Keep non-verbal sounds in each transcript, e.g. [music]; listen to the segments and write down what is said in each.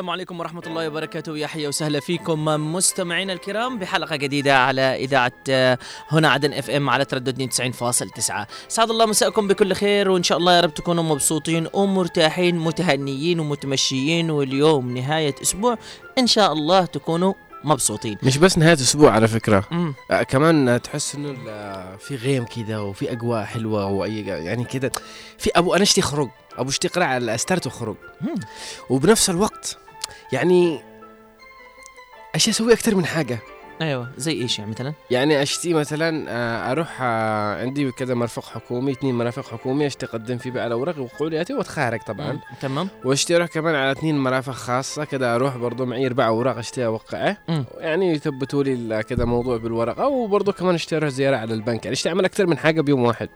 السلام عليكم ورحمة الله وبركاته. يا حيا وسهلا فيكم مستمعينا الكرام بحلقة جديدة على إذاعة آه، هنا عدن إف إم على تردد 90.9 سعد الله مساءكم بكل خير وإن شاء الله يا رب تكونوا مبسوطين ومرتاحين متهنيين ومتمشيين واليوم نهاية أسبوع إن شاء الله تكونوا مبسوطين. مش بس نهاية أسبوع على فكرة مم. آه كمان تحس إنه ال- في غيم كده وفي أجواء حلوة وأي يعني كده في أبو أنا أشتي خروج أبو أشتي قرع على أسترت خروج مم. وبنفس الوقت يعني أشياء أسوي أكثر من حاجة. أيوة زي إيش يعني مثلا؟ يعني أشتي مثلا آه، أروح آه، عندي كذا مرفق حكومي اثنين مرافق حكومي أشتي أقدم فيه بقى الأوراق وقولياتي وأتخارج طبعا. تمام. واشتي أروح كمان على اثنين مرافق خاصة كده أروح برضو معي أربع أوراق اشتي اوقعه. يعني يثبتوا لي كده موضوع بالورقة وبرضو كمان اشتي أروح زيارة على البنك. يعني اشتي اعمل أكثر من حاجة بيوم واحد.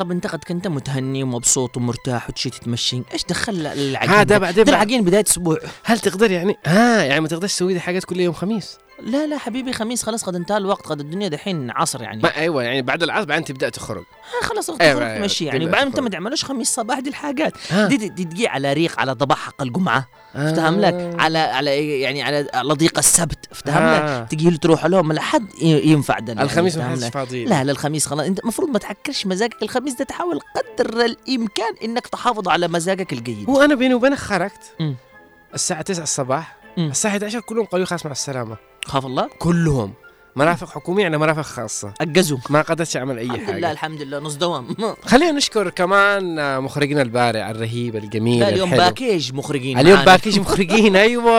طب انت قد كنت متهني ومبسوط ومرتاح وتشي تتمشي. إيش دخل العجين هذا؟ بعدين ده بعد العجين بداية أسبوع هل تقدر يعني ها يعني ما تقدرش تسوي دي حاجات كل يوم خميس؟ لا لا حبيبي خميس خلاص قد انتهى الوقت قد الدنيا دحين عصر يعني. ما أيوه يعني بعد العصر بعدين تبدأ تخرج. آه خلاص أيوة، تخرج أيوة، تمشي يعني. تبدأ وبعدين انت. ما تعملوش خميس صباح دي الحاجات. ها. دي, دي, دي تجي على ريق على ضبح حق الجمعه افتهم لك؟ على على يعني على على ضيق السبت. افتهم لك؟ آه. تجي تروح لهم لحد ينفع ده. يعني، الخميس ما افتهم حدش لك. فاضي لا لا الخميس خلاص. انت المفروض ما تحكرش مزاجك الخميس ده تحاول قدر الإمكان إنك تحافظ على مزاجك الجيد. هو أنا بيني وبينك خرجت. مم. الساعة 9 الصباح. مم. الساعة 11 كلهم قالوا خلاص مع السلامة. خاف الله؟ كلهم. مرافق حكومية يعني مرافق خاصة. اجزوا ما قدرتش اعمل أي الحمد لله حاجة الحمد لله نص دوام. [laughs] خلينا نشكر كمان مخرجنا البارع الرهيب الجميل لا اليوم الحلو. باكيج مخرجين. اليوم. باكيج مخرجين [laughs] أيوه.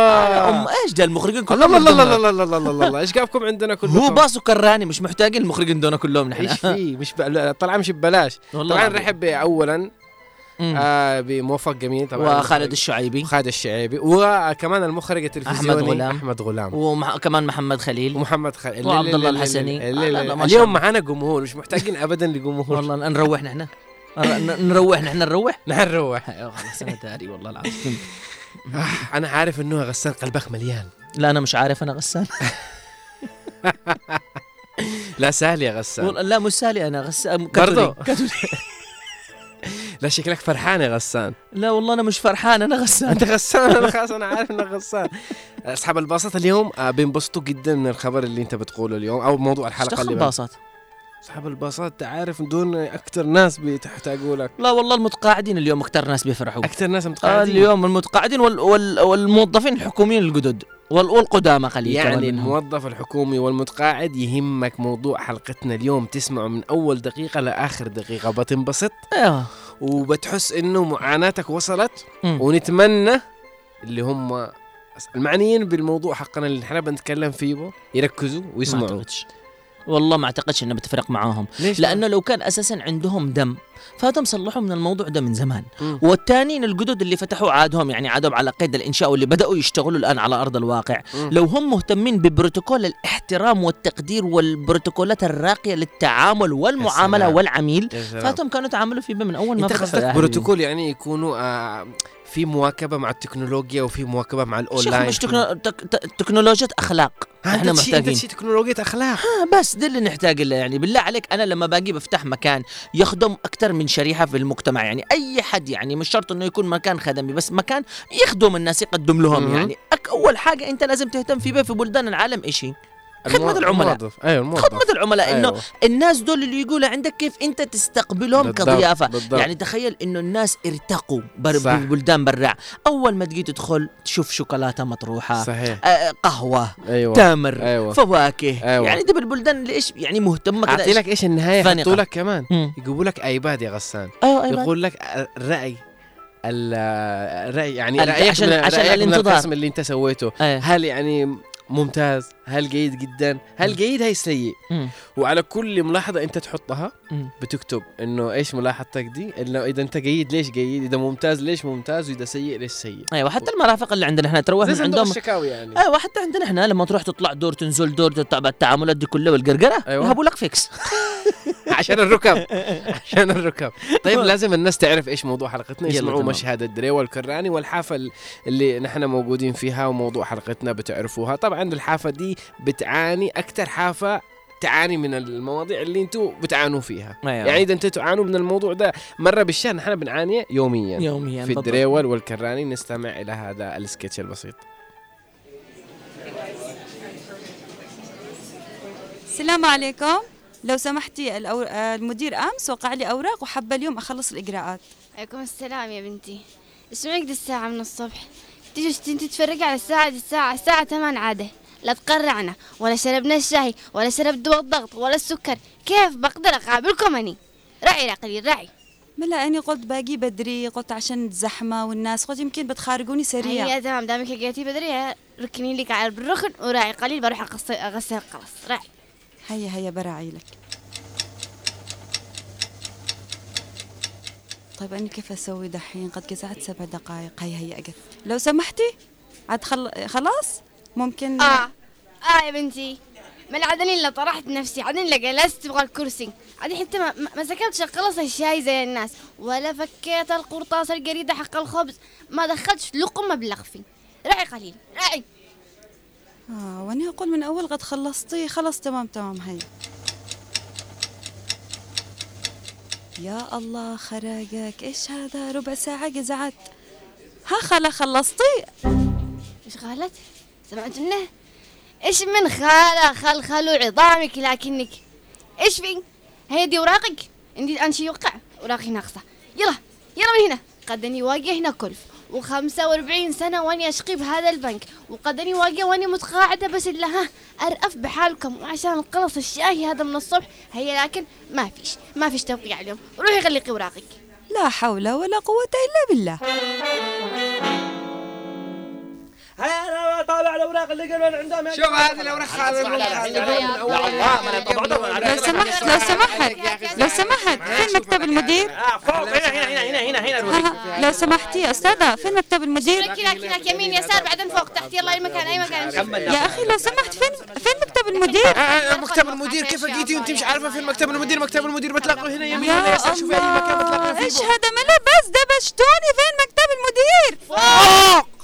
أم إيش ده؟ المخرجين كلهم الله الله. الله الله الله الله الله. إيش جابكم عندنا كلكم؟ هو باص وكراني مش محتاجين المخرجين دول كلهم نحن. إيش في؟ مش ب... طلع مش ببلاش. طبعا. نرحب اولا. آه بموفق جميل طبعا. وخالد الشعيبي. وخالد الشعيبي. وكمان المخرج التلفزيوني أحمد غلام. أحمد غلام. وكمان محمد خليل. ومحمد خالد وعبد الله الحسني. اليوم. معانا جمهور مش محتاجين ابدا لجمهور. والله نروح نحن. نروح نحن [laughs] نروح؟ نحن نروح خلاص أنا داري والله العظيم. [laughs] أنا عارف إنه غسان قلبك مليان. لا أنا مش عارف أنا غسان. [laughs] لا سهل يا غسان. لا مش سالي أنا غسان برضو؟ لا شكلك فرحان يا غسان. لا والله أنا مش فرحان أنا غسان. أنت غسان أنا خلاص أنا عارف إنك غسان. أصحاب الباصات اليوم آه، بينبسطوا جدا من الخبر اللي أنت بتقوله اليوم أو موضوع الحلقة اللي بعد. باصات. أصحاب الباصات انت عارف دون أكثر ناس بيحتاجوا لك. لا والله المتقاعدين اليوم أكثر ناس بيفرحوا. أكثر ناس آه متقاعدين اليوم المتقاعدين وال وال والموظفين الحكوميين الجدد. والقدامى قليل كمان يعني. الموظف الحكومي والمتقاعد يهمك موضوع حلقتنا اليوم. تسمعه من أول دقيقة لآخر دقيقة. بتنبسط؟ أيوه وبتحس إنه معاناتك وصلت؟ مم. ونتمنى اللي هم المعنيين بالموضوع حقنا اللي إحنا بنتكلم فيه يركزوا ويسمعوا. والله ما أعتقدش انه بتفرق معاهم ليش لأنه لو كان أساسا عندهم دم فهذم صلحوا من الموضوع ده من زمان. والتانيين الجدد اللي فتحوا عادهم يعني عادهم على قيد الإنشاء واللي بدأوا يشتغلوا الآن على أرض الواقع مم. لو هم مهتمين ببروتوكول الاحترام والتقدير والبروتوكولات الراقية للتعامل والمعاملة. والعميل. فاتهم كانوا تعاملوا فيه من أول ما أنت قصدك. بروتوكول يعني يكونوا آه في مواكبة مع التكنولوجيا وفي مواكبة مع الأونلاين. مش تكنو... تك... ت- تكنولوجيا أخلاق. ها، إحنا محتاجين. تشي تكنولوجيا أخلاق. آه بس ده اللي نحتاج له يعني. بالله عليك أنا لما باجي بفتح مكان يخدم أكثر من شريحة في المجتمع. يعني أي حد يعني مش شرط إنه يكون مكان خدمي بس مكان يخدم الناس يقدم لهم. يعني. أول حاجة أنت لازم تهتم فيه في بلدان العالم إيش المو- العملاء. الموظف. أيوه الموظف. خدمه العملاء؟ إنه أيوة. الناس دول اللي يقولوا عندك كيف أنت تستقبلهم بالضبط، كضيافة. بالضبط. يعني تخيل إنه الناس ارتقوا بر- صح. ببلدان برا. أول ما تجي تدخل تشوف شوكولاتة مطروحة صحيح. آه قهوة أيوه. تمر أيوه. فواكه. أيوة. يعني دي بالبلدان اللي إيش يعني مهتمة كده أعطي لك إيش النهاية. يحطوا لك كمان. يجيبوا لك ايباد يا غسان. أيوه أيوه يقول لك الرأي ال- الرأي يعني رأيك عشان- من عشان رأيك من الانتظار. القسم اللي أنت سويته. إيه هل يعني ممتاز. هل جيد جدا؟ هل جيد؟ هي سيء. وعلى كل ملاحظة أنت تحطها. بتكتب إنه إيش ملاحظتك دي؟ إنه إذا أنت جيد ليش جيد؟ إذا ممتاز ليش ممتاز؟ وإذا سيء ليش سيء؟ أيوه حتى المرافق اللي عندنا إحنا تروح من عندهم الشكاوي يعني. أيوه حتى عندنا إحنا لما تروح تطلع دور تنزل دور التعاملات دي كلها والقرقره أيوة. يهبوا لك Vicks. [laughs] عشان الركب. عشان الركب. طيب [laughs] لازم الناس تعرف إيش موضوع حلقتنا. يسمعوا. مشهد الدري والكراني والحافة اللي نحن موجودين فيها وموضوع حلقتنا بتعرفوها. طبعا الحافة دي بتعاني أكثر حافة تعاني من المواضيع اللي أنتم بتعانوا فيها. أيوة. يعني إذا أنتم تعانوا من الموضوع ده مرة بالشهر نحن بنعاني يوميا. يوميا في. الدريول والكراني نستمع إلى هذا السكتش البسيط. السلام عليكم. لو سمحتي المدير امس وقع لي أوراق وحابه اليوم أخلص الإجراءات. عليكم السلام يا بنتي. اسمعك دي الساعة من الصبح. تيجي انت تتفرجي على الساعة الساعة الساعة 8 عادة. لا تقرعنا ولا شربنا الشاي ولا شرب دواء الضغط ولا السكر. كيف؟ بقدر اقابلكم اني راعي قليل راعي ملا أني قلت باقي بدري قلت عشان الزحمة والناس قلت يمكن بتخارجوني سريع. هيا تمام. دامك لقيتي بدري ركني لك على الركن وراعي قليل بروح أغسل خلاص راعي هيا هيا براعي لك. طيب أنا كيف أسوي دحين؟ قد قزعت سبع دقائق. هيا هيا أقف. لو سمحتي عاد خل... خلاص؟ ممكن؟ آه. آه يا بنتي. ما العدن إلا طرحت نفسي. عدن الا جلست تبغى الكرسي. عدن حتى ما, ما- سكرتش خلص الشاي زي الناس. ولا فكيت القرطاس الجريدة حق الخبز. ما دخلتش لقمة بلغفي. راعي قليل. راعي. آه وأنا أقول من أول قد خلصتي. خلاص تمام تمام. هيا. يا الله خراجك إيش هذا؟ ربع ساعة قزعت. ها خلا خلصتي؟ إيش قالت؟ سمعت منه؟ إيش من خالة خل خلو عظامك لكنك؟ إيش في؟ هي دي أوراقك؟ عندي أنشي يوقع أوراقي ناقصة. يلا يلا من هنا. قد اني واقع هنا كلف وخمسة وأربعين سنة وأني أشقي بهذا البنك. وقد أني واقع وأني متقاعدة بس الا ها أرأف بحالكم وعشان نخلص الشاي هذا من الصبح. هي لكن ما فيش ما فيش توقيع اليوم. روحي غلقي اوراقك لا حول ولا قوة إلا بالله. هيا أنا طالع الاوراق اللي قالوا عندهم شوف هذه الاوراق هذه لو سمحت لو سمحت لو سمحت فين مكتب المدير؟ آه فوق هنا هنا هنا هنا هنا لو سمحتي يا أستاذة فين مكتب المدير؟ هناك هناك يمين يسار بعدين فوق تحت يلا اي مكان اي مكان يا أخي لو سمحت فين فين مكتب المدير؟ مكتب المدير كيف لقيتي وانت مش عارفه فين مكتب المدير مكتب المدير بتلاقوا هنا يمين يسار شوفي اي مكان بتلاقوا فيه إيش هذا ملا بس دبشتوني فين مكتب المدير؟ فوق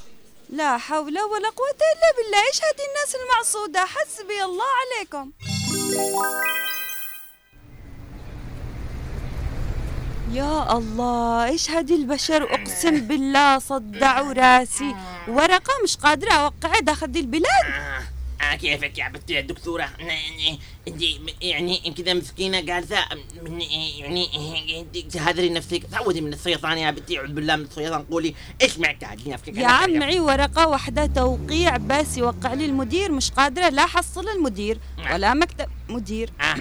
لا حول ولا قوة إلا بالله. إيش هذه الناس المعصودة حسبي الله عليكم. يا الله إيش هذه البشر. اقسم بالله صدعوا راسي. ورقة مش قادرة أوقعها. داخل البلاد. آه كيفك يا بنتي يا دكتورة؟ انت يعني كذا مسكينة جالسة يعني تهدري نفسك. تعودي من الشيطان يا بنتي أعوذ بالله من الشيطان. قولي إيش معك نفسك يا عم معي ورقة واحدة توقيع بس يوقع لي المدير. مش قادرة لا احصل المدير ولا مكتب مدير. آه.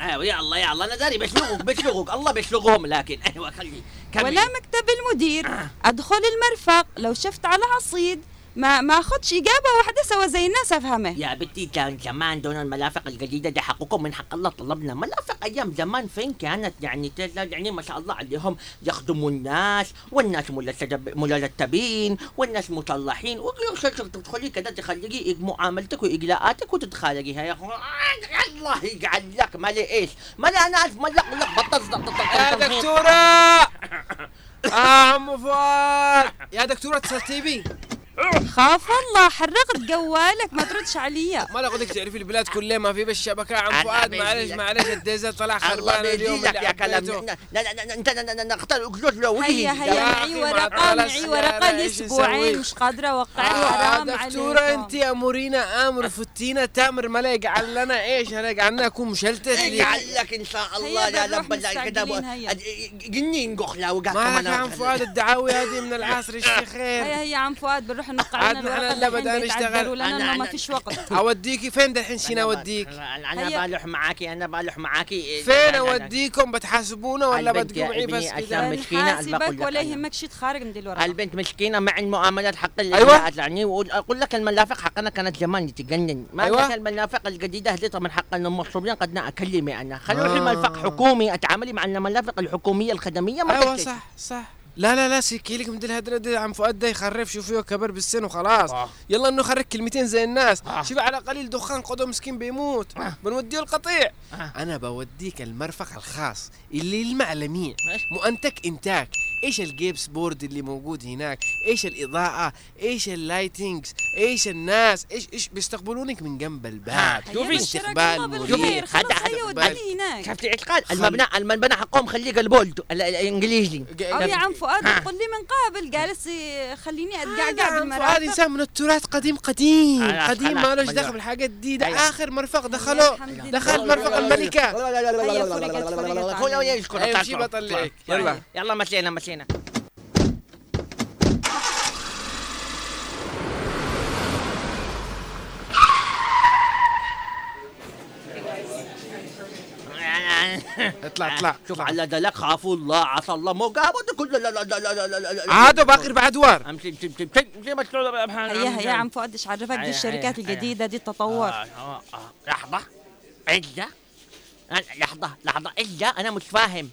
[laughs] أيوه يا الله يا الله أنا داري بشلغوك بشلغوك. الله بشلغهم لكن أيوه خلي كملي. ولا مكتب المدير. أدخل المرفق. لو شفت على عصيد ما ما اخدش إجابة واحدة سوا زي الناس أفهمه. يا بنتي كان زمان دون الملافق الجديدة دي حقكم من حق الله طلبنا. ملافق أيام زمان فين كانت؟ يعني يعني ما شاء الله عليهم. يخدموا الناس والناس ملتبين والناس مصلحين وتدخلي كذا تخليكي معاملتك وإجلاءاتك وتتخالقيها. يا أخو الله يجعل لك مالي إيش؟ مالي أنا أعرف مالك لك بطل يا دكتورة! [laughs] آه عم فؤاد. يا دكتورة اتصلتي بي خاف الله حرقت جوالك ما تردش عليا ما لقدك تعرفي البلاد كلها ما في بس شبكة عم فؤاد معلش لك. معلش الديزل طلع خربان اليوم لك اللي يا كلام. لا لا لا انت نختار اجلس له هيا هيا يا معي ورقة معي ورقة لي إيش أسبوعين نسوي؟ مش قادرة اوقع آه حرام دكتورة عليكم. انت امورينا آمر فتينا تامر ما لا يجعل لنا إيش انا يجعلنا اكون مشلتت لي يجعل لك إن شاء الله يا رب الله كده. جنين قخلا وقعت ما يا عم فؤاد الدعاوي هذه من العصر [laughs] خير هيا هيا عم فؤاد بنروح نوقع عاد لنا أنا الورقه لا نشتغل. لنا أنا- ما فيش وقت [laughs] أوديكي فين دحين شين اوديك أنا. بلح معاكي أنا بلح معاكي فين أوديكم بتحاسبونا ولا بتقومي بس حاسبك الباقي ولا. يهمك شي تخارج من دي الورقة البنت مسكينة مع المعاملات حق اللي أيوة. يعني واقول لك الملافق حقنا كانت زمان تجنن ما أيوة. أيوة. الملافق الجديدة هذه من حق المصريين قد اكلمي أنا خلوا آه. آه. ملفق حكومي أتعاملي مع الملافق الحكومية الخدمية ما أيوه تكتب. صح صح لا لا لا سيكي لك من دي الهدرة دي عم فؤاد ده يخرف شوفيه كبر بالسن وخلاص آه. يلا إنه خرج كلمتين زي الناس آه. شوف على قليل دخان قدو مسكين بيموت آه. بنوديه القطيع آه. أنا بوديك المرفق الخاص اللي يلمع لميع ماشي. مؤنتج إنتاج. إيش الجبس board اللي موجود هناك؟ إيش الإضاءة؟ إيش ال lightings؟ إيش الناس؟ إيش إيش بيستقبلونك من جنب الباب. شوفي. استقبال مريح هذا- وديني هناك. شفت اعتقاد المبنى المبنى حقهم خليه قلبولد ال- ال- الإنجليزي. أو يا عم فؤاد قل لي من قابل. جالس خليني أتقعقع عم فؤاد بالمرافق إنسان من التراث قديم قديم. قديم ما لهش. دخل بالحاجات دي. ده أيوة. آخر مرفق دخلوه. دخل مرفق الملكة. عني. يسكت أيوة، شي تعال. بطلعك. يلا. يلا. يلا مسينا مسينا اطلع اطلع. [laughs] شوف على دلك خافوا الله عصى الله. مو قابض كل لا لا لا لا لا عادوا باقي بعدوار أمشي أمشي أمشي أمشي. امشي هيا هيا عم فؤاد إيش عرفك؟ دي الشركات الجديدة دي التطور. آه، آه، أنا- لحظة لحظة. إلا أنا مش فاهم.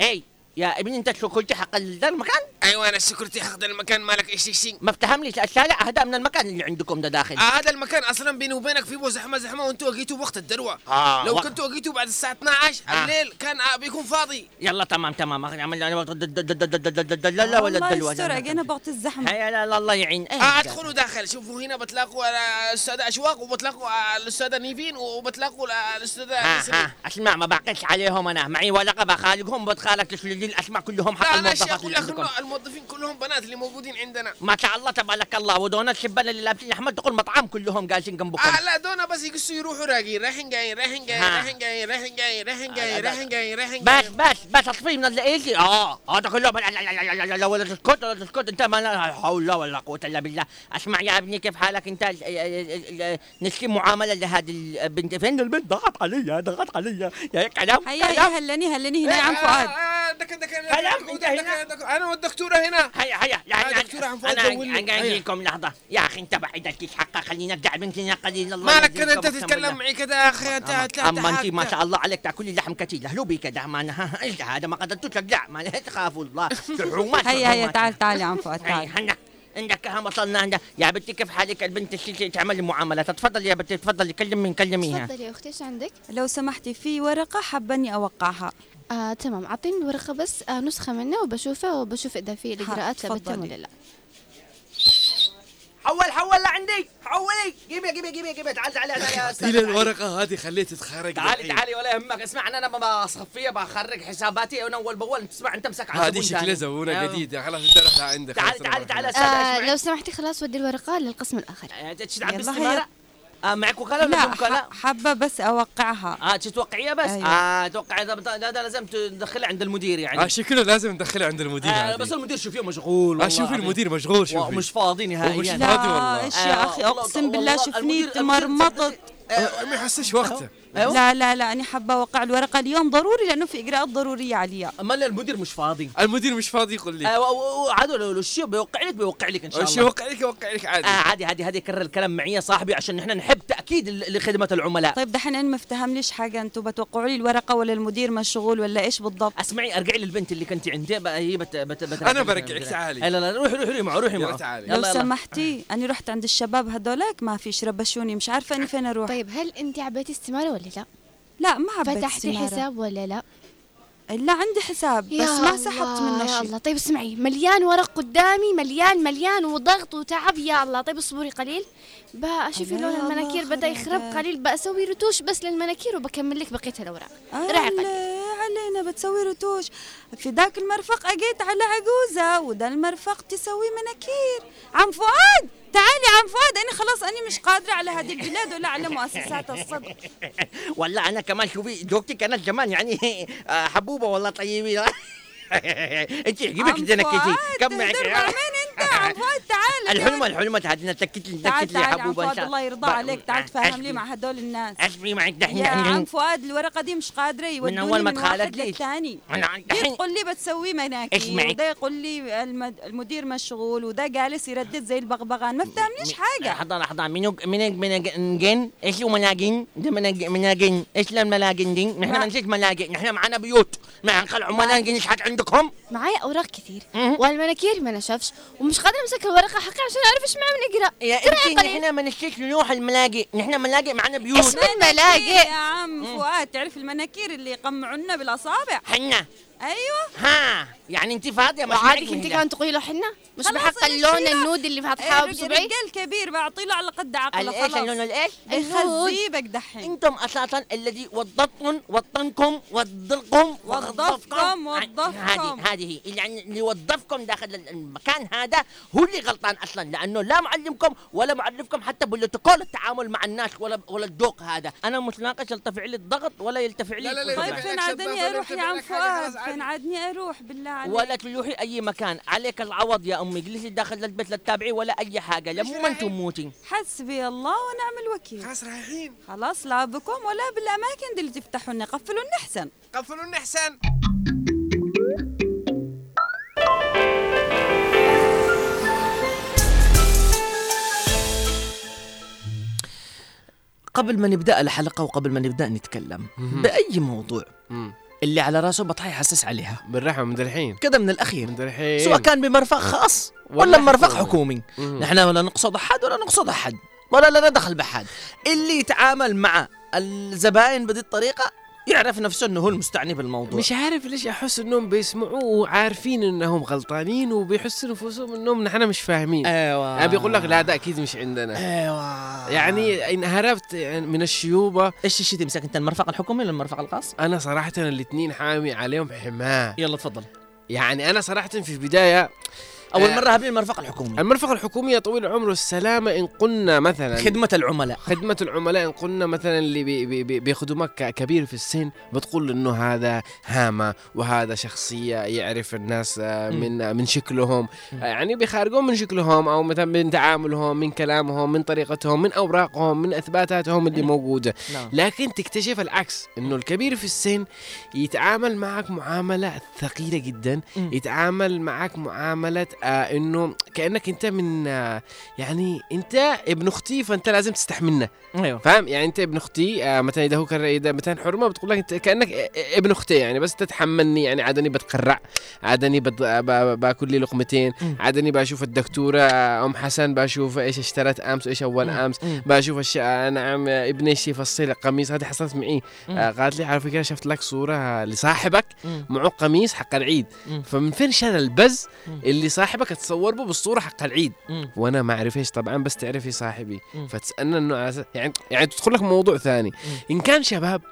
إي يا ابني شو قلت حق ذا المكان أيوه أنا السكرتي حق المكان مالك إيش إيش ما افتهم لي الشارع هذا من المكان اللي عندكم ده داخل آه هذا المكان أصلا بيني وبينك فيه زحمه زحمه وانتوا وقيتوا وقت الدروه آه لو وقت. كنتوا وقيتوا بعد الساعة 12 آه. الليل كان آه بيكون فاضي يلا تمام تمام عمل لا ولا الله الدلوة يستر اجينا بوقت الزحمه هيا لا لا الله يعين إيه آه ده؟ ادخلوا داخل شوفوا هنا بتلاقوا آه، الاستاذه اشواق وبتلاقوا آه، الاستاذه نيفين وبتلاقوا آه، الاستاذه اسمع ما بعقلش عليهم أنا معي ورقه بخالقهم بتخالق لي الأسماء كلهم حق لا لا كلها الموظفين كلهم بنات اللي موجودين عندنا. ما شاء الله تبارك الله ودون الشبان اللي لابسين أحمد تقول مطعم كلهم جالسين جنبكم آه لا دونا بس يقصوا يروحوا راقين رايحين جايين رايحين جايين. رايحين جايين رايحين جايين رايحين آه، جايين رايحين جايين رايحين بس بس بس اطفي من الايزي آه هذا كلهم لا لا لا لا لا لا ولا تسكت ولا تسكت انت ما لا حول ولا قوة إلا بالله. اسمع يا ابني كيف حالك انت؟ نسكي معاملة لهذه البنت. فين البنت؟ ضغط علي ضغط علي يا كلام هيا هلني هلني هنا يا عم آه، فؤاد. آه، كلام انت هنا. أنا والدكتورة هنا. هيا هيا لا آه، لا دكتور عم فؤاد أنا هيا. اجيكم لحظة. يا أخي أنت بعد حقك خلينا نقعد بنتنا قليل الله مالك كذا انت تتكلم. معي كذا يا أخي؟ انت أما أنت ما شاء الله عليك تاكل اللحم كثير. له بي كده ما أنا هذا؟ ما قدرتوش لا ما لا تخافوا الله. شحومات هيا هيا. تعال تعال يا عم فؤاد تعال. هنا عندك هم وصلنا عندها يا بنتي كيف حالك؟ البنت اللي تعمل لي معاملات تفضل يا بنتي تفضلي. كلمي كلميها تفضلي يا أختي إيش عندك؟ لو سمحتي في ورقة حابة أني أوقعها. آه تمام. أعطيني الورقة بس آه نسخة منها وبشوفها وبشوف إذا في الاجراءات تفضلي. ولا لا. حول حول لعندي حولي. جيبي جيبي جيبي جيبي. تعال تعال تعال يا أستاذ إلى الورقة هذه خليها تتخرج تعالي. تعالي ولا يهمك. اسمع أنا أنا بصفيه بخرج حساباتي أنا أول بأول. تسمع أنت امسك على هذه شكلها. زبونة أيوه. جديدة. خلاص انت روح عندك. تعالي تعالي. أستاذ آه لو سمحتي خلاص ودي الورقة للقسم الآخر. آه، تشتغل يلا باستمارة هيا. آه معك وكالة ولا لا بدون وكالة؟ حابة بس أوقعها آه تتوقعيها بس؟ أيوة. آه توقعي هذا لازم تدخلها عند المدير يعني آه شكله لازم ندخلها عند المدير آه. بس المدير شوفيه مشغول آه والله شوفي العظيم. المدير مشغول شوفي ومش فاضي نهائيا فاضي والله. إيش آه، يا أخي والله- أقسم بالله شفني المدير- المدير- مرمطت آه، ما يحسش وقته أيوة. لا لا لا أنا حابة أوقع الورقة اليوم ضروري لأنه في إجراءات ضرورية عليها أما المدير مش فاضي. المدير مش فاضي يقول لي. آه، و- وعادوا لو الشيء بيوقع لك بيوقع لك إن شاء الله. يوقع لك يوقع لك آه عادي عادي عادي هذه كرر الكلام معي يا صاحبي عشان نحن نحب تأكيد لخدمة العملاء. طيب دحين أنا ما افتهمليش حاجة. أنتوا بتوقعوا لي الورقة ولا المدير مشغول ولا إيش بالضبط؟ أسمعي أرجعي للبنت اللي كنت عندي بقى هي بت بت بت أنا برجعك، تعالي. لا لا روحي روحي روحي معه روحي معه. تعالي. لو. سمحتي أنا رحت عند الشباب هذولاك ما فيش ربشوني مش عارفة اني فين أروح. طيب هل انت عبيتي استمارة ولا لا؟ لا ما عبيت فتحتي استمارة. حساب ولا لا؟ لا عندي حساب بس يا ما سحبت منه يا شيء الله طيب اسمعي مليان ورق قدامي مليان مليان وضغط وتعب يا الله طيب اصبري قليل بقى شوفي لون المناكير بدأ. يخرب قليل بسوي رتوش بس للمناكير وبكمل لك بقية الأوراق. راعي علينا بتسوي رتوش. في ذاك المرفق أجيت على عجوزة وده المرفق تسوي مناكير. عم فؤاد! تعالي عم فؤاد أنا خلاص أنا مش قادرة على هذه البلاد ولا على مؤسسات الصدق. [laughs] والله أنا كمان شوفي زوجتي كانت زمان يعني آه، حبوبة والله طيبة. [laughs] انت يعجبك تنكتي فؤاد، كم معك عم فؤاد تعال الحلمه الحلمه هذه نتكت لي نتكت لي حبوبه فؤاد الله يرضى عليك. تعال تفهم لي مع هدول الناس. اسمي معك دحين يا عم فؤاد الورقة دي مش قادرة يودوني ما من واحد ليش؟ للثاني. أنا دي دحين. تقول لي بتسوي مناكير اسمعي. وده يقول لي المد... المدير مشغول وده جالس يردد زي البغبغان. ما فهمنيش حاجة. لحظة لحظة. منو مناجن إيش هو مناجن؟ ده مناج- مناجن إيش الملاجن دي؟ نحن ما- ما نسيت ملاجن نحن معنا بيوت. ما نخلع عملاء نشحت عندكم؟ معايا أوراق كثير. والمناكير ما نشفش ومش قادرة أمسك الورقة حقي عشان أعرف إيش معاه من اقرا يا أنتي. نحن ما نسيت نروح الملاجئ نحن ملاجئ معنا بيوت. اسم الملاجئ يا عم فؤاد تعرف المناكير اللي يقمعونا بالأصابع؟ حنا. أيوه. ها يعني انت فاضية مش معي انت. كمان تقولي له حنه مش بحق اللون. النود اللي إيه، رج- بصبعي رجال كبير بعطيله على قد عقله خلاص. اللون الايش بخزيبك دحين. أنتم أساسا الذي وظفتكم وطنكم وضلكم وظفكم، هذه وظفكم. هذه هي. يعني اللي وظفكم داخل المكان هذا هو اللي غلطان أصلا لأنه لا معلمكم ولا معلمكم حتى بروتوكول التعامل مع الناس ولا ولا الذوق هذا. أنا مش ناقش يلتفع لي الضغط ولا يلتفع لي لا، لا، لا، طيب لا، فين لا، لا، لا، يا عم خلاص فؤاد. فين عادني أروح بالله عليك. ولا تروحي أي مكان. عليك العوض يا أمي. اجلسي داخل البيت لا تتابعي ولا أي حاجة. لما أنتم موتي حسبي الله ونعم الوكيل. خلاص رايحين. خلاص لا بكم ولا بالأماكن دي اللي تفتحوا لنا قفلوا لنا احسن قفلوا لنا احسن قبل ما نبدأ الحلقة وقبل ما نبدأ نتكلم بأي موضوع؟ اللي على راسه بطحي يحسس عليها. بالرحمة من الحين. كذا من الأخير. من الحين. سواء كان بمرفق خاص ولا بمرفق حكومي. نحن ولا نقصد أحد ولا نقصد أحد ولا لنا دخل بحد اللي يتعامل مع الزباين بهذه الطريقة يعرف نفسه إنه هو المستعني بالموضوع. مش عارف ليش أحس إنهم بيسمعوا وعارفين إنهم غلطانين وبيحسوا نفسهم إنهم نحن مش فاهمين. أيوه. يعني بيقول لك لا ده أكيد مش عندنا. أيوه. يعني ان هربت من الشيوبة. إيش الشيء تمسك أنت؟ المرفق الحكومي ولا المرفق الخاص؟ أنا صراحة الاثنين حامي عليهم حماة. يلا تفضل. يعني أنا صراحة في البداية أول آه. مرة هبني المرفق الحكومي المرفق الحكومي يا طويل العمر والسلامه إن قلنا مثلا خدمة العملاء خدمة العملاء إن قلنا مثلا اللي بي بي بي بيخدمك كبير في السن بتقول إنه هذا هامة وهذا شخصية يعرف الناس آه،. من آه، من شكلهم يعني بيخارجون من شكلهم أو مثلا من تعاملهم من كلامهم من طريقتهم من أوراقهم من إثباتاتهم اللي مم. موجودة نعم لكن تكتشف العكس إنه الكبير في السن يتعامل معك معاملة ثقيلة جدا. يتعامل معك معاملة آه إنه كأنك أنت من آه يعني أنت ابن أختي فأنت لازم تستحملنا أيوه فاهم يعني أنت ابن أختي آه مثلا إذا هو كان إذا مثلا حرمه بتقول لك أنت كأنك ابن أختي يعني بس تتحملني يعني عادني بتقرع عادني. ب- باكل لي لقمتين. عادني بشوف الدكتورة آه، أم حسن بشوف إيش اشترت أمس وإيش أول. أمس. بشوف الش... آه، نعم آه، ابني إيش يفصل قميص هذه حصلت معي. آه قالت لي على فكرة شفت لك صورة لصاحبك. معه قميص حق العيد. فمن فين شال البز. اللي صاحبك تصور به بالصورة حق العيد مم. وأنا ما اعرف إيش طبعا بس تعرفي صاحبي مم. فتسألنا إنه يعني يعني تدخل لك موضوع ثاني إن كان شباب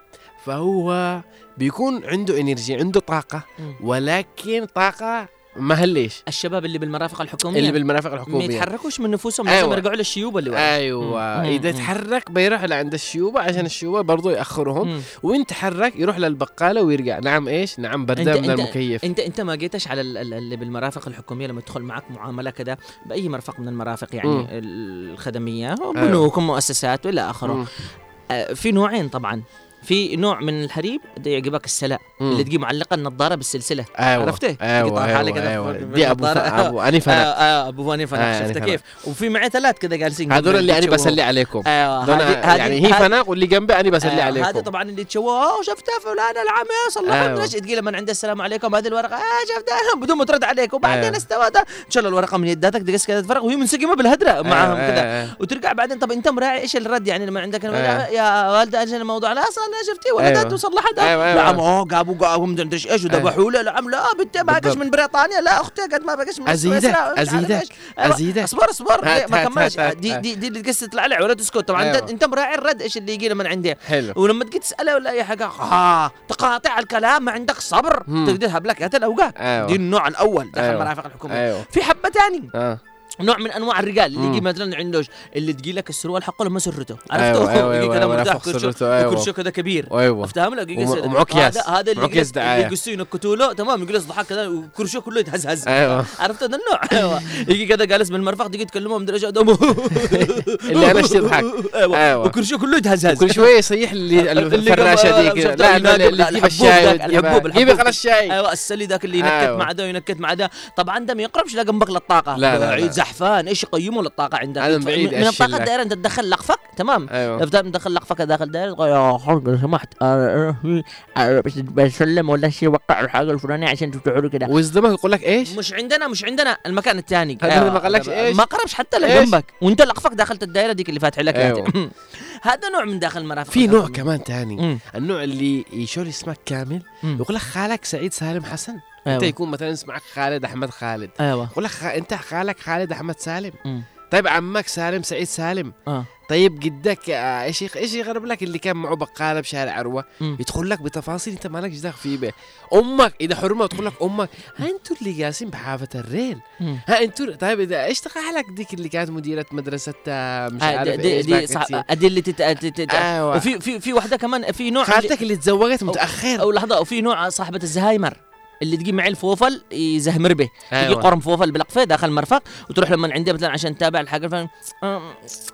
فهو بيكون عنده إنرجي عنده طاقة مم. ولكن طاقة ما هليش الشباب اللي بالمرافق الحكومية اللي بالمرافق ما الحكوميه يتحركوش من نفوسهم لازم أيوة. يرجعوا للشيوب اللي ورا أيوه. إذا. تحرك بيروح لعند الشيوبه عشان الشيوبه برضو يأخرهم مم. وإن تحرك يروح للبقالة ويرجع نعم إيش نعم برده انت من المكيف انت أنت ما جيتش على ال- ال- اللي بالمرافق الحكومية لما تدخل معك معاملة كده بأي مرفق من المرافق يعني مم. الخدمية بنوك ومؤسسات وإلى آخره. آه، في نوعين طبعا في نوع من الحريم ده يعجبك السلاء. اللي تجي معلقة النظاره بالسلسلة أيوه عرفته؟ أيوه أيوه, أيوة. في دي أبو. أبو اني آه, آه أبو فاني فناق آه، شفت كيف وفي معي ثلاث كده جالسين هذول اللي أنا. بسلي عليكم أيوه هذه- هذه- يعني هي هذه- فناق واللي جنبي أنا بسلي آه، عليكم هذا طبعا اللي تشوه أوه شفتها فلان العم صلح أيوة. أيوة. تجي لما عند السلام عليكم هذه الورقة آه شفتها [laughs] بدون ما ترد عليك وبعدين أيوة. استوى ده تشيل الورقة من يداتك تقص كذا تفرغ وهي منسجمة بالهدرة معاهم أيوة، كذا أيوة. وترجع بعدين طب أنت مراعي إيش الرد يعني لما عندك أيوة. يا والده أجل الموضوع لا أصلا أنا شفتي أيوة. ولدت وصلحت أيوة، أيوة. لا عم اوه جابوا جابوا مدري إيش إيش وذبحوا له لا عم لا بنت ما. قش من بريطانيا لا أختي قد ما بقش من إيش. أيوة. أزيدك. اصبر اصبر ما كملش دي. دي دي تطلع لي ولا تسكت طبعا أيوة. أنت أنت مراعي الرد إيش اللي يجي من عندي حلو ولما تجي تسأله ولا أي حاجة آه تقاطع الكلام ما عندك صبر. تقدرها لك يا الأوقات أيوه دي النوع الأول داخل أيوة. المرافق الحكوميه أيوه في حبة ثاني آه نوع من أنواع الرجال اللي. يجي مثلا عنده اللي تجي لك السروال حقه لما سرته. أيوة، عرفته؟ أيوة، أيوة، كده أيوة، مرتاح أيوة. وكرشه كده كبير. أيوه. افتهم لك يجي وم- يصير- ومعه أكياس. هذا اللي يقصوا ينكتوا له تمام يجلس ضحك كذا وكرشه كله يتهزهز أيوه. عرفت؟ هذا النوع. يجي كذا جالس بالمرفق تيجي تكلمه من درجه قدامه اللي أنا تضحك. أيوه. وكرشه كله يتهزهز كل شوية يصيح لي [laughs] اللي الفراشة دي لا اللي لا اللي الحبوب الشاي الحبوب. خلاص الشاي. أيوه السلي ذاك اللي ينكت. مع ده وينكت مع ده طبعا ده ما يقربش لا جنبك للطاقة؟ لا، لا، رحفان إيش يقيموا للطاقه عندك من بعيد من الطاقة. الدائرة أنت تدخل لقفك تمام أيوه مدخل لقفك داخل الدائره تقول يا خلق لو سمحت آه، آه، آه، بس بسلم ولا شيء وقع الحاجة الفلانية عشان تفتحوا له كده ويصدمك يقول لك إيش؟ مش عندنا مش عندنا المكان الثاني هذا ما قالكش إيش؟ ما قربش حتى؟ لجنبك وأنت لقفك داخلت الدائرة ديك اللي فاتح لك أيوة. [laughs] هذا نوع من داخل المرافق في نوع كمان تاني مم. النوع اللي يشور اسمك كامل. يقول لك خالك سعيد سالم حسن أنت أيوه يكون مثلا اسمك خالد أحمد خالد. أيوه. يقول لك خ... أنت خالك خالد أحمد سالم. مم. طيب عمك سالم سعيد سالم. آه. طيب جدك آه، إيش إيش يغرب لك اللي كان معه بقالة بشارع عروة. يدخل لك بتفاصيل أنت مالكش دخل فيه به أمك إذا حرمه تقول لك أمك. ها أنتوا اللي جالسين بحافة الريل. ها أنتوا طيب إذا إيش خالك ديك اللي كانت مديرة مدرسة آه، مش آه، عارف دي إيش دي صح. دي اللي تت... تت... تت... أيوه. في في في واحدة كمان في نوع اللي- خالتك اللي تزوجت متأخر. أو لحظة وفي نوع صاحبة الزهايمر. اللي تجي معي الفوفل يزهمر به. تجي أيوة. قرن فوفل بلقفة داخل مرفق وتروح لما عندي مثلا عشان تتابع الحاجة. آه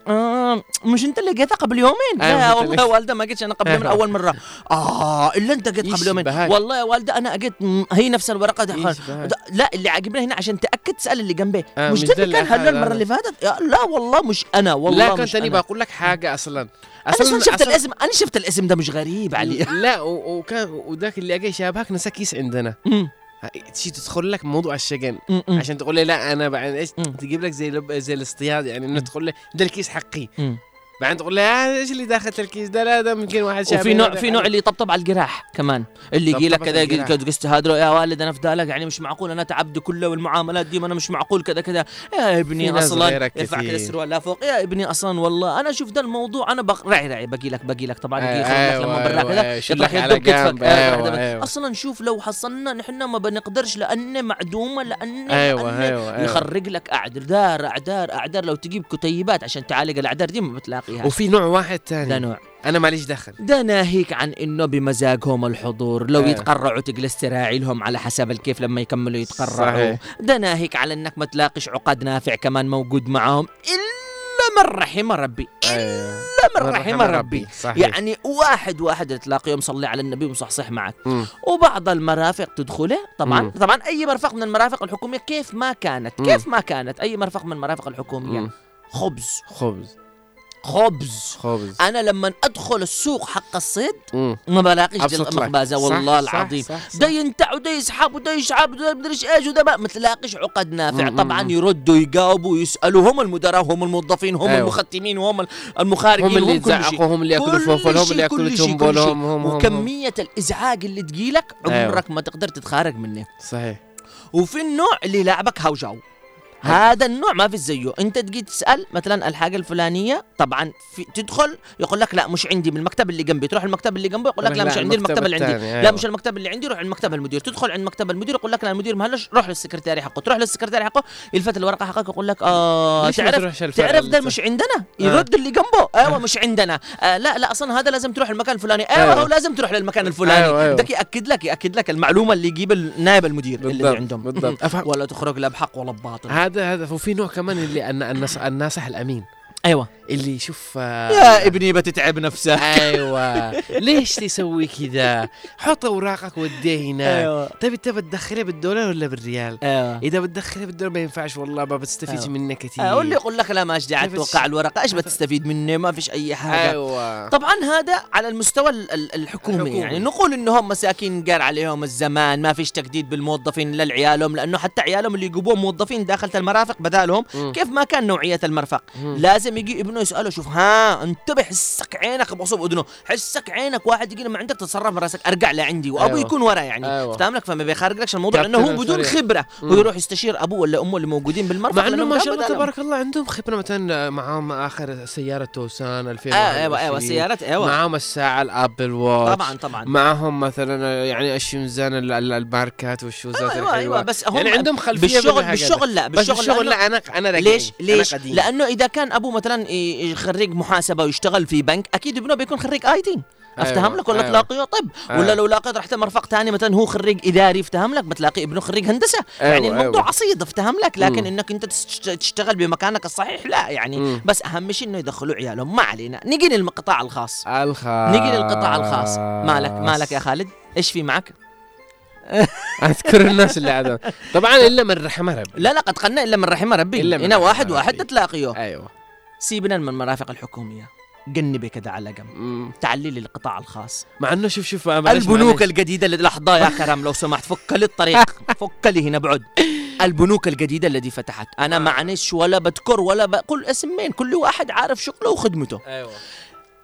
آه مش أنت اللي جيتها قبل يومين؟ أيوة، لا والله يا والدة ما جيتش أنا قبل من أيوة. أول مرة. آه إلا أنت جيت قبل يومين. والله يا والدة أنا اجيت هي نفس الورقة يشبهك. لا اللي عاجبني هنا عشان تأكد تسأل اللي جنبي آه، مش ده اللي كان حل المرة اللي فاتت؟ لا والله مش أنا والله لا كنت أنا أنا. بقول لك حاجة أصلا. أنا أصلاً شفت الاسم أنا شفت الاسم ده مش غريب علي. لا وكان وذاك اللي اجى شابهك نسى كيس عندنا تجي تدخل لك موضوع الشجن. عشان تقول لي لا أنا بعدين إيش. تجيب لك زي لب زي الاصطياد يعني إنه تقول لي ده الكيس حقي. بعدين تقول لي آه إيش اللي داخل الكيس ده؟ لا ده ممكن واحد شاب وفي نوع في نوع اللي يطبطب على الجراح كمان. اللي يجي لك كذا قست هذا يا والد أنا فدالك يعني مش معقول. أنا تعبت كله والمعاملات دي ما أنا مش معقول. كذا كذا. يا في ابني أصلا يرفع كذا. السروال لا فوق. يا ابني أصلا والله أنا شوف ده الموضوع أنا بق... راعي راعي باقي لك باقي لك. طبعا يجي يخرج لك لما برا كذا بكتفك جنب. آه، أيوه واحدة أيوه. أصلا شوف لو حصلنا نحن ما بنقدرش لأن معدومة لأن أيوه أيوه يخرج لك أعذار أعذار أعذار. لو تجيب كتيبات عشان تعالج الأعذار دي ما بتلاقيها وفي نوع واحد ده ثاني نوع. أنا ماليش دخل. ده ناهيك عن إنه بمزاجهم الحضور. لو آه. يتقرعوا تجلس تراعي لهم على حسب الكيف لما يكملوا يتقرعوا. صحيح. ده ناهيك على إنك ما تلاقيش عقد نافع كمان موجود معاهم. إلا من رحم ربي. أيوه إلا من رحم ربي. صحيح. يعني واحد واحد تلاقيه مصلي على النبي ومصحصح معك. مم. وبعض المرافق تدخله. طبعا مم. طبعا أي مرفق من المرافق الحكومية كيف ما كانت؟ مم. كيف ما كانت أي مرفق من المرافق الحكومية؟ مم. خبز. خبز. خبز خبز أنا لما أدخل السوق حق الصيد مم. ما بلاقيش دي. المخبازه والله صح، العظيم صح، صح. ده ينتع وده يسحب وده يشعب وده مدري إيش وده ما تلاقيش عقد نافع مم، طبعا. يردوا يجاوبوا يسالوا هم المدراء هم الموظفين هم أيوة. المختمين هم المخارجين هم اللي. يتزعقوا هم اللي يأكلوا كل فوفل هم اللي يأكلوا كل شيء، كل تنبول شيء. هم وكمية الإزعاج اللي تجيلك أيوة. عمرك ما تقدر تتخارج منه صحيح وفي النوع اللي يلعبك هوجاو هذا النوع ما في زيه. انت تجي تسأل مثلا الحاجة الفلانية طبعا في تدخل يقول لك لا مش عندي من المكتب اللي جنبي. تروح المكتب اللي جنبه يقول لك لا, مش عندي المكتب اللي عندي. الثاني، لا أيوة. مش المكتب اللي عندي روح عند مكتب المدير. تدخل عند مكتب المدير يقول لك لا المدير مهلش روح للسكرتاري حقه. تروح للسكرتاري حقه يلفت الورقة حقك يقول لك آه تعرف تعرف ده مش عندنا؟ يرد اللي جنبه. أيوه مش عندنا. آه لا لا أصلا هذا لازم تروح المكان الفلاني. أيوه, أيوة. لازم تروح للمكان الفلاني. أيوة، أيوة. بدك يأكد لك يأكد لك المعلومة اللي يجيب النائب المدير اللي عندهم. ولا تخرج لا بحق ولا بباطل. هذا هذا. وفي نوع كمان اللي الن- النص- الناصح الأمين. أيوه. اللي يشوف يا ابني بتتعب نفسك أيوه [laughs] ليش تسوي كذا؟ حط أوراقك وديه هناك أيوه طيب انت بتدخلها بالدولار ولا بالريال؟ أيوه إذا بتدخلها بالدولار ما ينفعش والله ما بتستفيد أيوة. منه كثير آه، واللي يقول لك لا ماش داعي كيف توقع تش- الورقة إيش بتستفيد منه ما فيش أي حاجة أيوه طبعا هذا على المستوى ال- ال- الحكومي الحكومي. يعني نقول إنهم مساكين قار عليهم الزمان ما فيش تجديد بالموظفين للعيالهم لأنه حتى عيالهم اللي يجيبوهم موظفين داخل المرافق بدالهم مم. كيف ما كان نوعية المرفق مم. لازم يجي ابنه يسأله شوف ها انتبه حسك عينك بصوب أذنه حسك عينك واحد يجي لما عندك تتصرف من رأسك أرجع لعندي وأبوه أيوة. يكون ورا يعني أيوة. فاهم لك فما بيخرج لكش الموضوع لأنه هو بدون. خبرة مم. هو يروح يستشير أبوه ولا أمه اللي موجودين بالمرفق مع إنه ما شاء الله. تبارك الله عندهم خبرة مثلا معاهم آخر سيارة توسان 2000 آه أيوه أيوه سيارات أيوه معاهم الساعة الأبل واتش طبعا طبعا معاهم مثلا يعني الشمزان ال- ال- الماركات والشوزات أيوه الحلوة أيوه بس هم يعني عندهم خلفية بالشغل. بالشغل لا بالشغل بالشغل لا أنا أنا ليش أنا ليش. لأنه إذا كان أبوه مثلا خريج محاسبة ويشتغل في بنك أكيد ابنه بيكون خريج آي تي. أفتهم أيوة، لك ولا أيوة. تلاقيه؟ طب أيوة. ولا لو لاقيت رحت مرفق ثاني مثلا هو خريج إداري أفتهم لك بتلاقي ابنه خريج هندسة. أيوة، يعني الموضوع أيوة. عصيد أفتهم لك. لكن مم. إنك أنت تشت- تشتغل بمكانك الصحيح لا يعني مم. بس أهم شيء إنه يدخلوا عيالهم ما علينا. نيجي للقطاع الخاص. الخاص. نيجي للقطاع الخاص. مالك مالك يا خالد؟ إيش في معك؟ [laughs] أذكر الناس اللي عادوا طبعا إلا من رحم ربي. لا لا قد قلنا إلا من رحم ربي. هنا واحد ربي. واحد تلاقيه أيوه. سيبنا من المرافق الحكومية. جنبي كده على جنب. تعلي لي القطاع الخاص. مع إنه شوف شوف معلش البنوك معلش. الجديدة اللي لحظة يا كرم لو سمحت فك لي الطريق. [laughs] فك لي هنا بعد. البنوك الجديدة التي فتحت. أنا معنيش ولا بذكر ولا بقول اسمين كل واحد عارف شغله وخدمته. أيوه.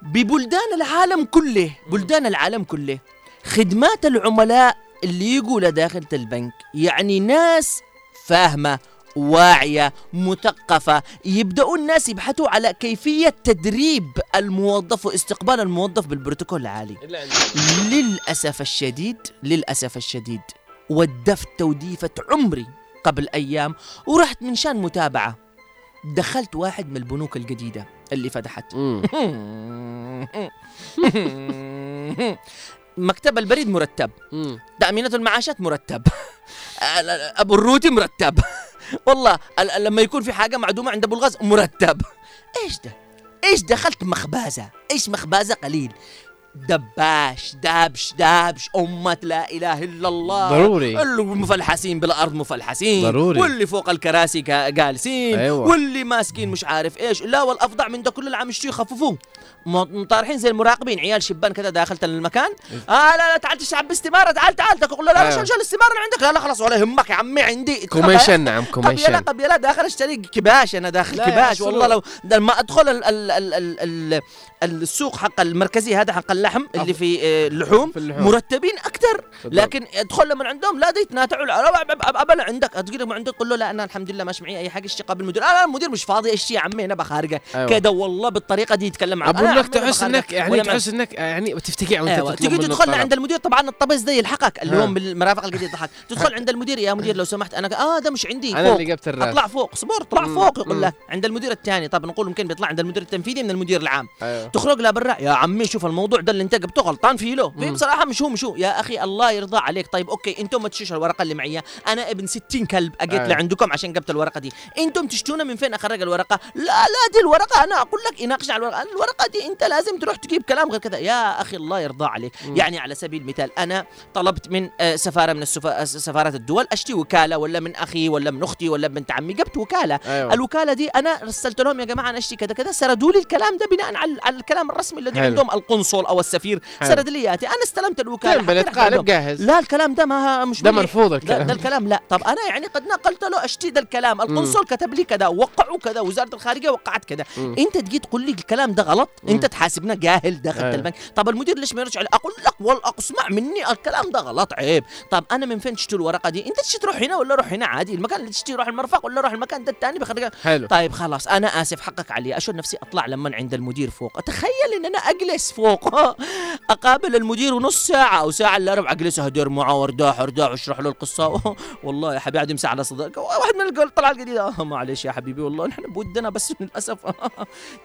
ببلدان العالم كله بلدان العالم كله خدمات العملاء اللي يقولها داخل البنك يعني ناس فاهمة. واعية مثقفة. يبدأوا الناس يبحثوا على كيفية تدريب الموظف واستقبال الموظف بالبروتوكول العالي. للأسف الشديد للأسف الشديد ودفت توديفة عمري قبل أيام ورحت من شان متابعة. دخلت واحد من البنوك الجديدة اللي فتحت. [laughs] مكتب البريد مرتب. تأمينة المعاشات مرتب. [laughs] أبو الروتي مرتب. والله ال- ال- لما يكون في حاجة معدومة عند أبو الغاز مرتب. إيش ده؟ إيش دخلت مخبازة؟ إيش مخبازة قليل؟ دباش دابش دابش أمة لا إله إلا الله. ضروري. اللي مفلحسين بالأرض مفلحسين. ضروري. واللي فوق الكراسي جالسين. أيوة. واللي ماسكين مش عارف إيش. لا والأفضع من ده كل العام يشتري يخففوه مطارحين زي المراقبين. عيال شبان كذا داخلت المكان. آه لا لا تعال تشعب باستمارة. تعال تعال. تقول له لا لا أيوة. شال الاستمارة اللي عندك. لا لا خلاص ولا يهمك يا عمي عندي. commission نعم commission. قبيله داخل اشتري كباش. أنا داخل كباش. والله لو أدخل ال ال ال ال ال السوق حق المركزي هذا حق اللحم اللي في آه، اللحوم في اللحوم. مرتبين أكثر. لكن ادخل من عندهم لا يتناتعوا لا، لا، لا، لا، ابل عندك تقول له عندك قول له لا أنا الحمد لله ماشي معي أي حاجة اشتي قبل المدير آه لا المدير مش فاضي إيش يا عمي أنا بخارجة أيوة. كده والله بالطريقة دي يتكلم معك أقول أنا لك يا عمي أنا تحس. إنك يعني تحس إنك يعني تفتكي وأنت تيجي منه تدخل. عند المدير طبعا الطبس ده يلحقك اللي. هو من المرافق الجديد يضحك [laughs] تدخل عند المدير يا مدير لو سمحت أنا آه ده مش عندي أنا اللي جبت الراس أطلع فوق صبر اطلع. فوق يقول. لك عند المدير الثاني طب نقول يمكن بيطلع عند المدير التنفيذي من المدير العام أيوه تخرج له برا يا عمي شوف الموضوع ده اللي انت جبته غلطان فيه له. في. بصراحة مش هو مش هو. يا أخي الله يرضى عليك. طيب أوكي أنتم ما تشتروش الورقة اللي معي. أنا ابن 60 كلب أجيت أيوة. لعندكم عشان جبت الورقة دي. أنتم تشتونا من فين أخرج الورقة؟ لا لا دي الورقة. أنا أقول لك يناقش على الورقة. الورقة دي أنت لازم تروح تجيب كلام غير كذا. يا أخي الله يرضى عليك. مم. يعني على سبيل المثال أنا طلبت من آه، سفارة من السفا- سفارات الدول أشتي وكالة ولا من أخي ولا من أختي ولا بنت عمي. جبت وكالة. أيوه. الوكالة دي أنا رسلت لهم يا جماعة أنا أشتي كذا كذا. سردوا لي الكلام ده بناء على, على الكلام الرسمي الذي حلو. عندهم القنصل أو السفير. سرد لي اياتي أنا استلمت الوكالة. حطيت قالب. جاهز لا الكلام ده ما مش ده. مرفوض ده, الكلام. ده الكلام لا. طب أنا يعني قد نقلت له اشتي ده الكلام القنصل كتب لي كذا وقعوا كذا وزارة الخارجية وقعت كذا. أنت تجي تقول لي الكلام ده غلط. أنت تحاسبنا جاهل داخل أيوة. البنك. طب المدير ليش ما يرجع لي أقول لك والله أسمع مني الكلام ده غلط عيب. طب أنا من فين تشتري الورقة دي؟ أنت تشتري تروح هنا ولا روح هنا؟ عادي المكان اللي تشتري روح المرفق ولا روح المكان ده الثاني بخرجك حلو. طيب خلاص أنا آسف حقك علي. أشوف نفسي أطلع لما عند المدير فوق. اتخيل إن أنا أجلس فوق أقابل المدير ونص ساعة أو ساعة إلا ربع أجلس أهدر معاه وأرتاح أرتاح واشرح له القصة. [laughs] والله يا حبيبي قاعد يمسح على صدرك. واحد من القول طلع الجديدة. [laughs] آه معلش يا حبيبي والله نحن بودنا بس [laughs] للأسف.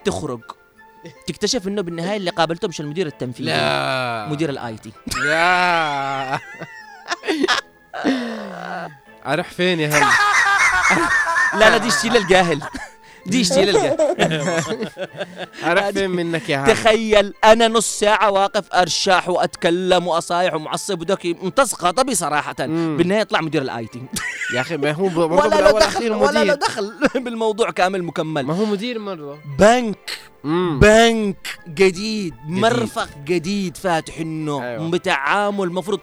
تخرج. تكتشف إنه بالنهاية اللي قابلته مش المدير التنفيذي لا. مدير الاي T. لا. أروح فين يا هم لا لا دي شتيل الجاهل. دي أروح [laughs] فين منك يا تخيل أنا نص ساعة واقف ارشح وأتكلم وأصايح ومعصب ودوكي صراحة. مم. بالنهاية يطلع مدير ال IT. [laughs] يا أخي ما هو ولا له دخل ولا له دخل بالموضوع كامل مكمل. ما هو مدير مرة. بنك مم. بنك جديد مرفق جديد فاتح إنه أيوة. بتعامل مفروض.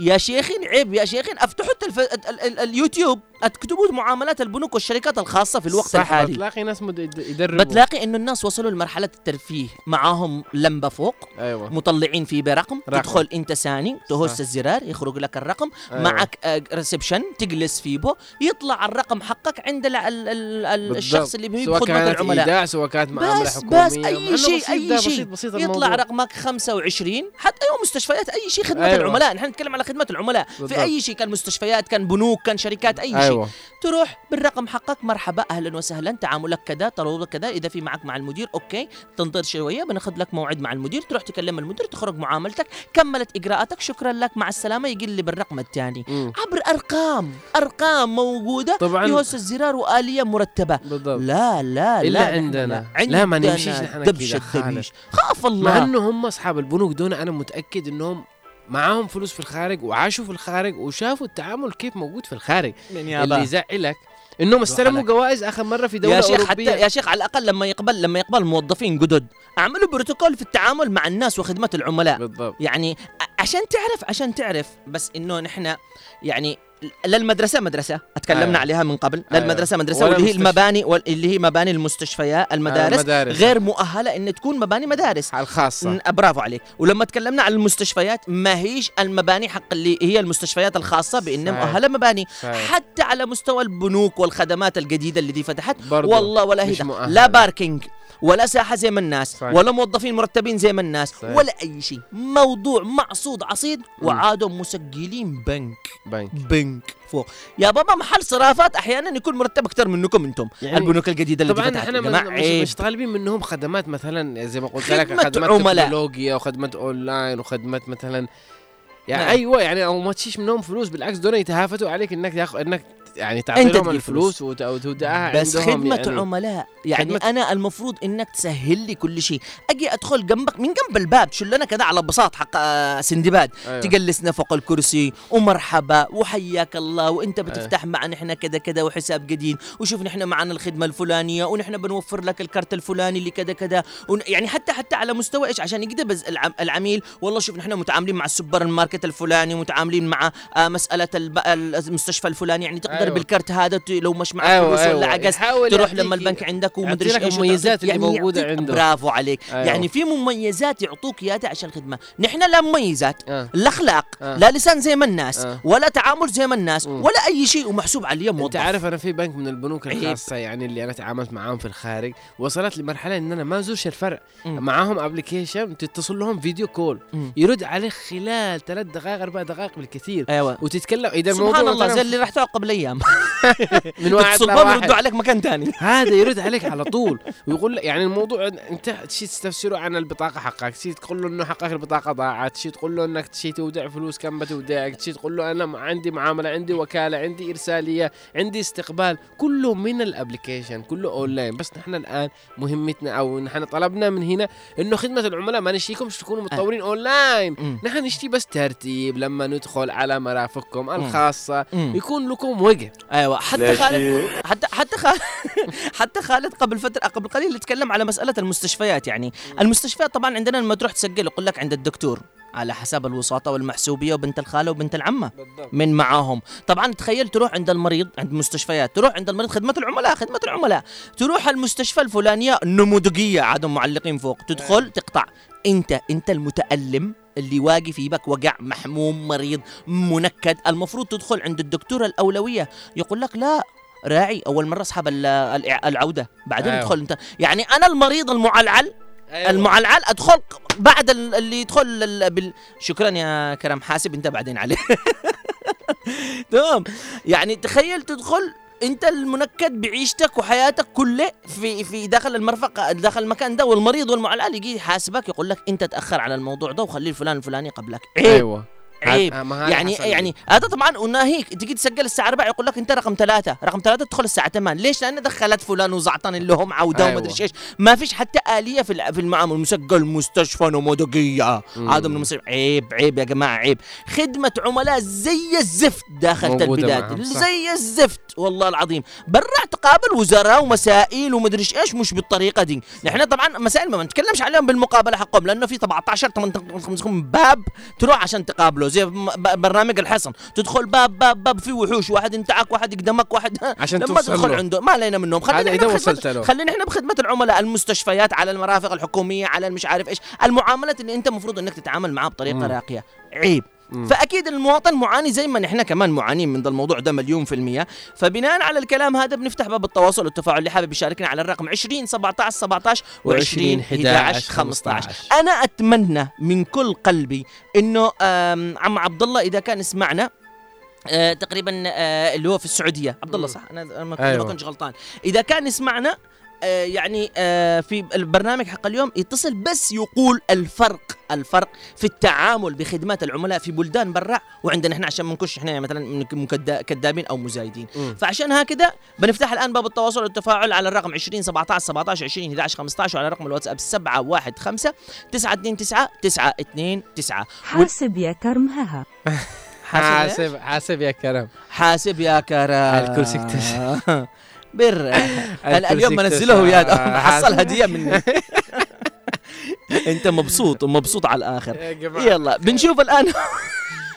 يا شيخين عيب يا شيخين أفتحوا التلف... ال... ال... ال... اليوتيوب. اكتبوا معاملات البنوك والشركات الخاصة في الوقت صح الحالي بتلاقي ناس مد... يدربوا بتلاقي إنه الناس وصلوا لمرحلة الترفيه معاهم لمبة فوق أيوه مطلعين فيه برقم رقم. تدخل أنت ثاني تهز صح. الزرار يخرج لك الرقم أيوة. معك آه، reception تجلس فيه بو يطلع الرقم حقك عند ال ال ال ال الشخص اللي بيه سواء بخدمه كانت العملاء إيداع سواء كانت معاملة بس حكومية بس اي شيء أي شيء بسيط يطلع الموضوع. رقمك 25 حتى أيوه مستشفيات أي شيء خدمة أيوة. أيوة. العملاء نحن نتكلم على خدمة العملاء بالضبط. في أي شيء كان مستشفيات كان بنوك كان شركات أي شيء أيوه تروح بالرقم حقك مرحبا أهلا وسهلا تعاملك كذا طلبك كذا إذا في معك مع المدير أوكي تنتظر شوية بناخذ لك موعد مع المدير تروح تكلم المدير تخرج معاملتك كملت إجراءاتك شكرا لك مع السلامة يجي لي بالرقم الثاني. عبر أرقام أرقام موجودة طبعاً. يهز الزرار وآلية مرتبة بالضبط لا لا إلا لا عندنا. لا، ما نمشيش نحن دبش. الدبيش خاف مع الله إنه هم أصحاب البنوك دون أنا متأكد إنهم معاهم فلوس في الخارج وعاشوا في الخارج وشافوا التعامل كيف موجود في الخارج. من اللي يزعلك إنهم استلموا. جوائز آخر مرة في دولة يا شيخ أوروبية. حتى يا شيخ على الأقل لما يقبل لما يقبل موظفين جدد اعملوا بروتوكول في التعامل مع الناس وخدمة العملاء. بالضبط. يعني عشان تعرف عشان تعرف بس إنه نحن يعني للمدرسة مدرسة اتكلمنا أيوة. عليها من قبل أيوة. للمدرسة مدرسة واللي هي. المباني وال- اللي هي مباني المستشفيات المدارس المدارس. غير مؤهلة إن تكون مباني مدارس الخاصة ن- برافو عليك ولما تكلمنا عن المستشفيات ما هيش المباني حق اللي هي المستشفيات الخاصة بانها صحيح. مؤهلة مباني صحيح. حتى على مستوى البنوك والخدمات الجديدة اللي دي فتحت والله ولا هي. لا parking ولا ساحة زي ما الناس صحيح. ولا موظفين مرتبين زي ما الناس صحيح. ولا أي شيء. موضوع معصود عصيد وعادوا مسجلين بنك. بنك. بنك. فوق. يا بابا محل صرافات أحيانا يكون مرتب أكثر منكم أنتم. يعني البنوك الجديدة اللي طبعا إحنا من- مش, طالبين منهم خدمات مثلا زي ما قلت لك خدمات عملاء. تكنولوجيا وخدمات أونلاين وخدمات مثلا يعني نعم. أيوه يعني أو ما تشيش منهم فلوس بالعكس دول يتهافتوا عليك إنك تاخذ إنك يعني تعطي أنت لهم تجيب الفلوس وت- وتودعها بس خدمة يعني عملاء. يعني خدمة- أنا المفروض إنك تسهل لي كل شيء. أجي أدخل جنبك من جنب الباب شلنا كذا على بساط حق آه، سندباد. أيوة. تجلسنا فوق الكرسي ومرحبا وحياك الله وأنت بتفتح معنا إحنا كذا كذا وحساب جديد وشوف نحن معنا الخدمة الفلانية ونحن بنوفر لك الكارت الفلاني اللي كذا. كذا ون- يعني حتى حتى على مستوى إيش؟ عشان يقدر العميل. والله شوف نحن متعاملين مع السوبر ماركت الفلاني متعاملين مع آه الب- المستشفى الفلاني. يعني تقدر أيوة. بالكارت هذا لو مش معك أيوة، فلوس ولا أيوة. عجزت يحاول تروح لما البنك عندك ومدري إيش المميزات اللي يعني يعطيك- عنده. برافو عليك أيوة. يعني في مميزات يعطوك إياها عشان الخدمه نحن لا مميزات آه. لا اخلاق آه. لا لسان زي ما الناس آه. ولا تعامل زي ما الناس. ولا أي شيء ومحسوب عليه أنت موظف عارف أنا في بنك من البنوك عيب. الخاصة يعني اللي أنا تعاملت معاهم في الخارج وصلت لمرحلة إن أنا ما ازورش الفرع. معاهم application تتصل لهم video call. يرد عليك خلال ثلاث دقائق أربع دقائق بالكثير أيوه وتتكلم إذا سبحان الله زي اللي رحت قبل أيام [laughs] من واحد لواحد يردوا عليك مكان ثاني [laughs] هذا يرد عليك على طول. ويقول لك يعني الموضوع انت تشي تستفسره عن البطاقة حقك تشي تقول له إنه حقك البطاقة ضاعت تشي تقول له إنك تشي تودع فلوس كم بتودعك تشي تقول له أنا عندي معاملة عندي وكالة عندي إرسالية عندي استقبال. كله من ال application كله أونلاين. بس نحن الآن مهمتنا أو نحن طلبنا من هنا إنه خدمة العملاء ما نشتيكم تكونوا متطورين أونلاين. نحن نشتي بس ترتيب لما ندخل على مرافقكم الخاصة. يكون لكم وقت أيوه حتى خالد حتى حتى خالد [laughs] حتى خالد قبل فترة قبل قليل يتكلم على مسألة المستشفيات يعني. المستشفيات طبعا عندنا لما تروح تسجل يقول لك عند الدكتور على حساب الوساطة والمحسوبية وبنت الخالة وبنت العمة بالضبط. من معاهم. طبعا تخيل تروح عند المريض عند مستشفيات تروح عند المريض خدمة العملاء خدمة العملاء. تروح المستشفى الفلانية النموذجيه عادهم معلقين فوق. تدخل تقطع. أنت أنت المتألم اللي واقف يبك وقع محموم مريض منكد. المفروض تدخل عند الدكتور الأولوية. يقول لك لا راعي أول مرة اسحب ال- الإع- العودة. بعدين أيوة. ادخل أنت. يعني أنا المريض المعلعل أيوة. المعلعل أدخل بعد ال- اللي يدخل ال- بال... شكرا يا كرم حاسب أنت بعدين عليه [laughs] تمام. يعني تخيل تدخل انت المنكد بعيشتك وحياتك كله في في داخل المرفق داخل المكان ده والمريض والمعلعل يجي يحاسبك يقول لك انت تأخر على الموضوع ده وخلي الفلان الفلاني قبلك. أيوه. عيب. ه- ما هذا يعني. يعني هذا طبعا وناهيك تجي تسجل الساعة 4 يقول لك أنت رقم ثلاثة رقم ثلاثة تدخل الساعة 8 ليش؟ لأن دخلت فلان وزعطن اللي هم عودة أيوة. وما أدري إيش. ما فيش حتى آلية في في المعامل مسجل مستشفى نموذجيه. هذا من المستشفى عيب عيب يا جماعة عيب. خدمة عملاء زي الزفت داخل البلاد. زي الزفت والله العظيم. برا تقابل وزراء ومسائل ومدري إيش مش بالطريقة دي. نحن طبعا مسائل ما نتكلمش عليهم بالمقابلة حقهم لأنه في 17 18 باب تروح عشان تقابله. زي م- ب- برنامج الحصن تدخل باب باب باب في وحوش واحد ينتعك واحد يقدمك واحد عشان لما تدخل. عنده ما علينا منهم خلينا إحنا وصلت له. خلينا إحنا بخدمة العملاء المستشفيات على المرافق الحكومية على المش عارف إيش المعاملات اللي أنت المفروض إنك تتعامل معها بطريقة. راقية عيب. فأكيد المواطن معاني زي ما نحن كمان معانين من ذا الموضوع ده مليون في المية. فبناء على الكلام هذا بنفتح باب التواصل والتفاعل. اللي حابب يشاركنا على الرقم 20 17 17 و20 11 15 أنا أتمنى من كل قلبي إنه عم عبد الله إذا كان يسمعنا آه تقريبا آه اللي هو في السعودية. عبد الله. صح؟ أنا أنا ما أيوة. كنتش غلطان. إذا كان يسمعنا يعني آه، في البرنامج حق اليوم يتصل بس يقول الفرق الفرق في التعامل بخدمات العملاء في بلدان برا وعندنا إحنا عشان ما نكونش إحنا مثلا من كدا- كذابين أو مزايدين. مم. فعشان هكذا بنفتح الآن باب التواصل والتفاعل على الرقم 20 17 17 20 11 15 وعلى رقم الواتساب 715 929 929 حاسب يا كرم هها [laughs] حاسب حاسب حاسب يا كرم. حاسب يا كرم. الكرسي. [laughs] بر [laughs] ال- اليوم. منزله وياد آه، [laughs] حصل. هدية مني [laughs] انت مبسوط مبسوط على الآخر. يلا بنشوف الآن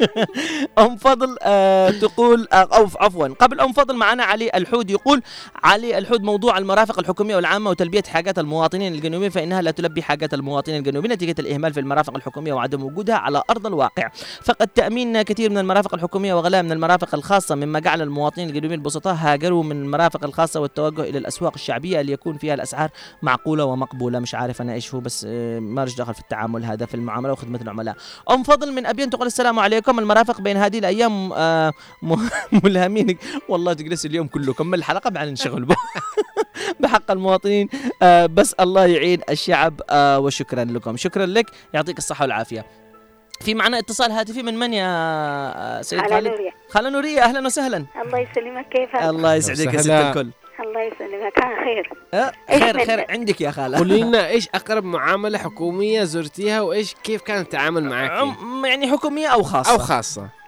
[laughs] ام فضل آه تقول آه أو عفوا قبل أم فضل معنا علي الحود يقول علي الحود موضوع المرافق الحكومية والعامة وتلبية حاجات المواطنين الجنوبيين فإنها لا تلبي حاجات المواطنين الجنوبيين نتيجة الإهمال في المرافق الحكومية وعدم وجودها على أرض الواقع. فقد تأمين كثير من المرافق الحكومية وغلاء من المرافق الخاصة مما جعل المواطنين الجنوبيين البسطاء هاجروا من المرافق الخاصة والتوجه إلى الأسواق الشعبية ليكون فيها الأسعار معقولة ومقبولة. مش عارف أنا إيش هو بس آه، ما دخل في التعامل هذا في المعاملة وخدمة العملاء. أم فضل من أبين تقول السلام عليكم. المرافق بين هذه الأيام آه، [laughs] ملهمين. والله تجلس اليوم كله كمل الحلقة؟ بعدين نشغل [laughs] بحق المواطنين. آه، بس الله يعين الشعب آه، وشكرا لكم. شكرا لك يعطيك الصحة والعافية. في معنا اتصال هاتفي من من يا سيد خالد؟ نوريا خالة نورية أهلا وسهلا. الله يسلمك كيفك؟ الله يسعدك يا ست. الكل. الله يسلمك كان خير. إيش خير خير. عندك يا خالة. قولي لنا [laughs] إيش أقرب معاملة حكومية زرتيها وإيش كيف كان التعامل معك؟ يعني حكومية أو خاصة. أو خاصة.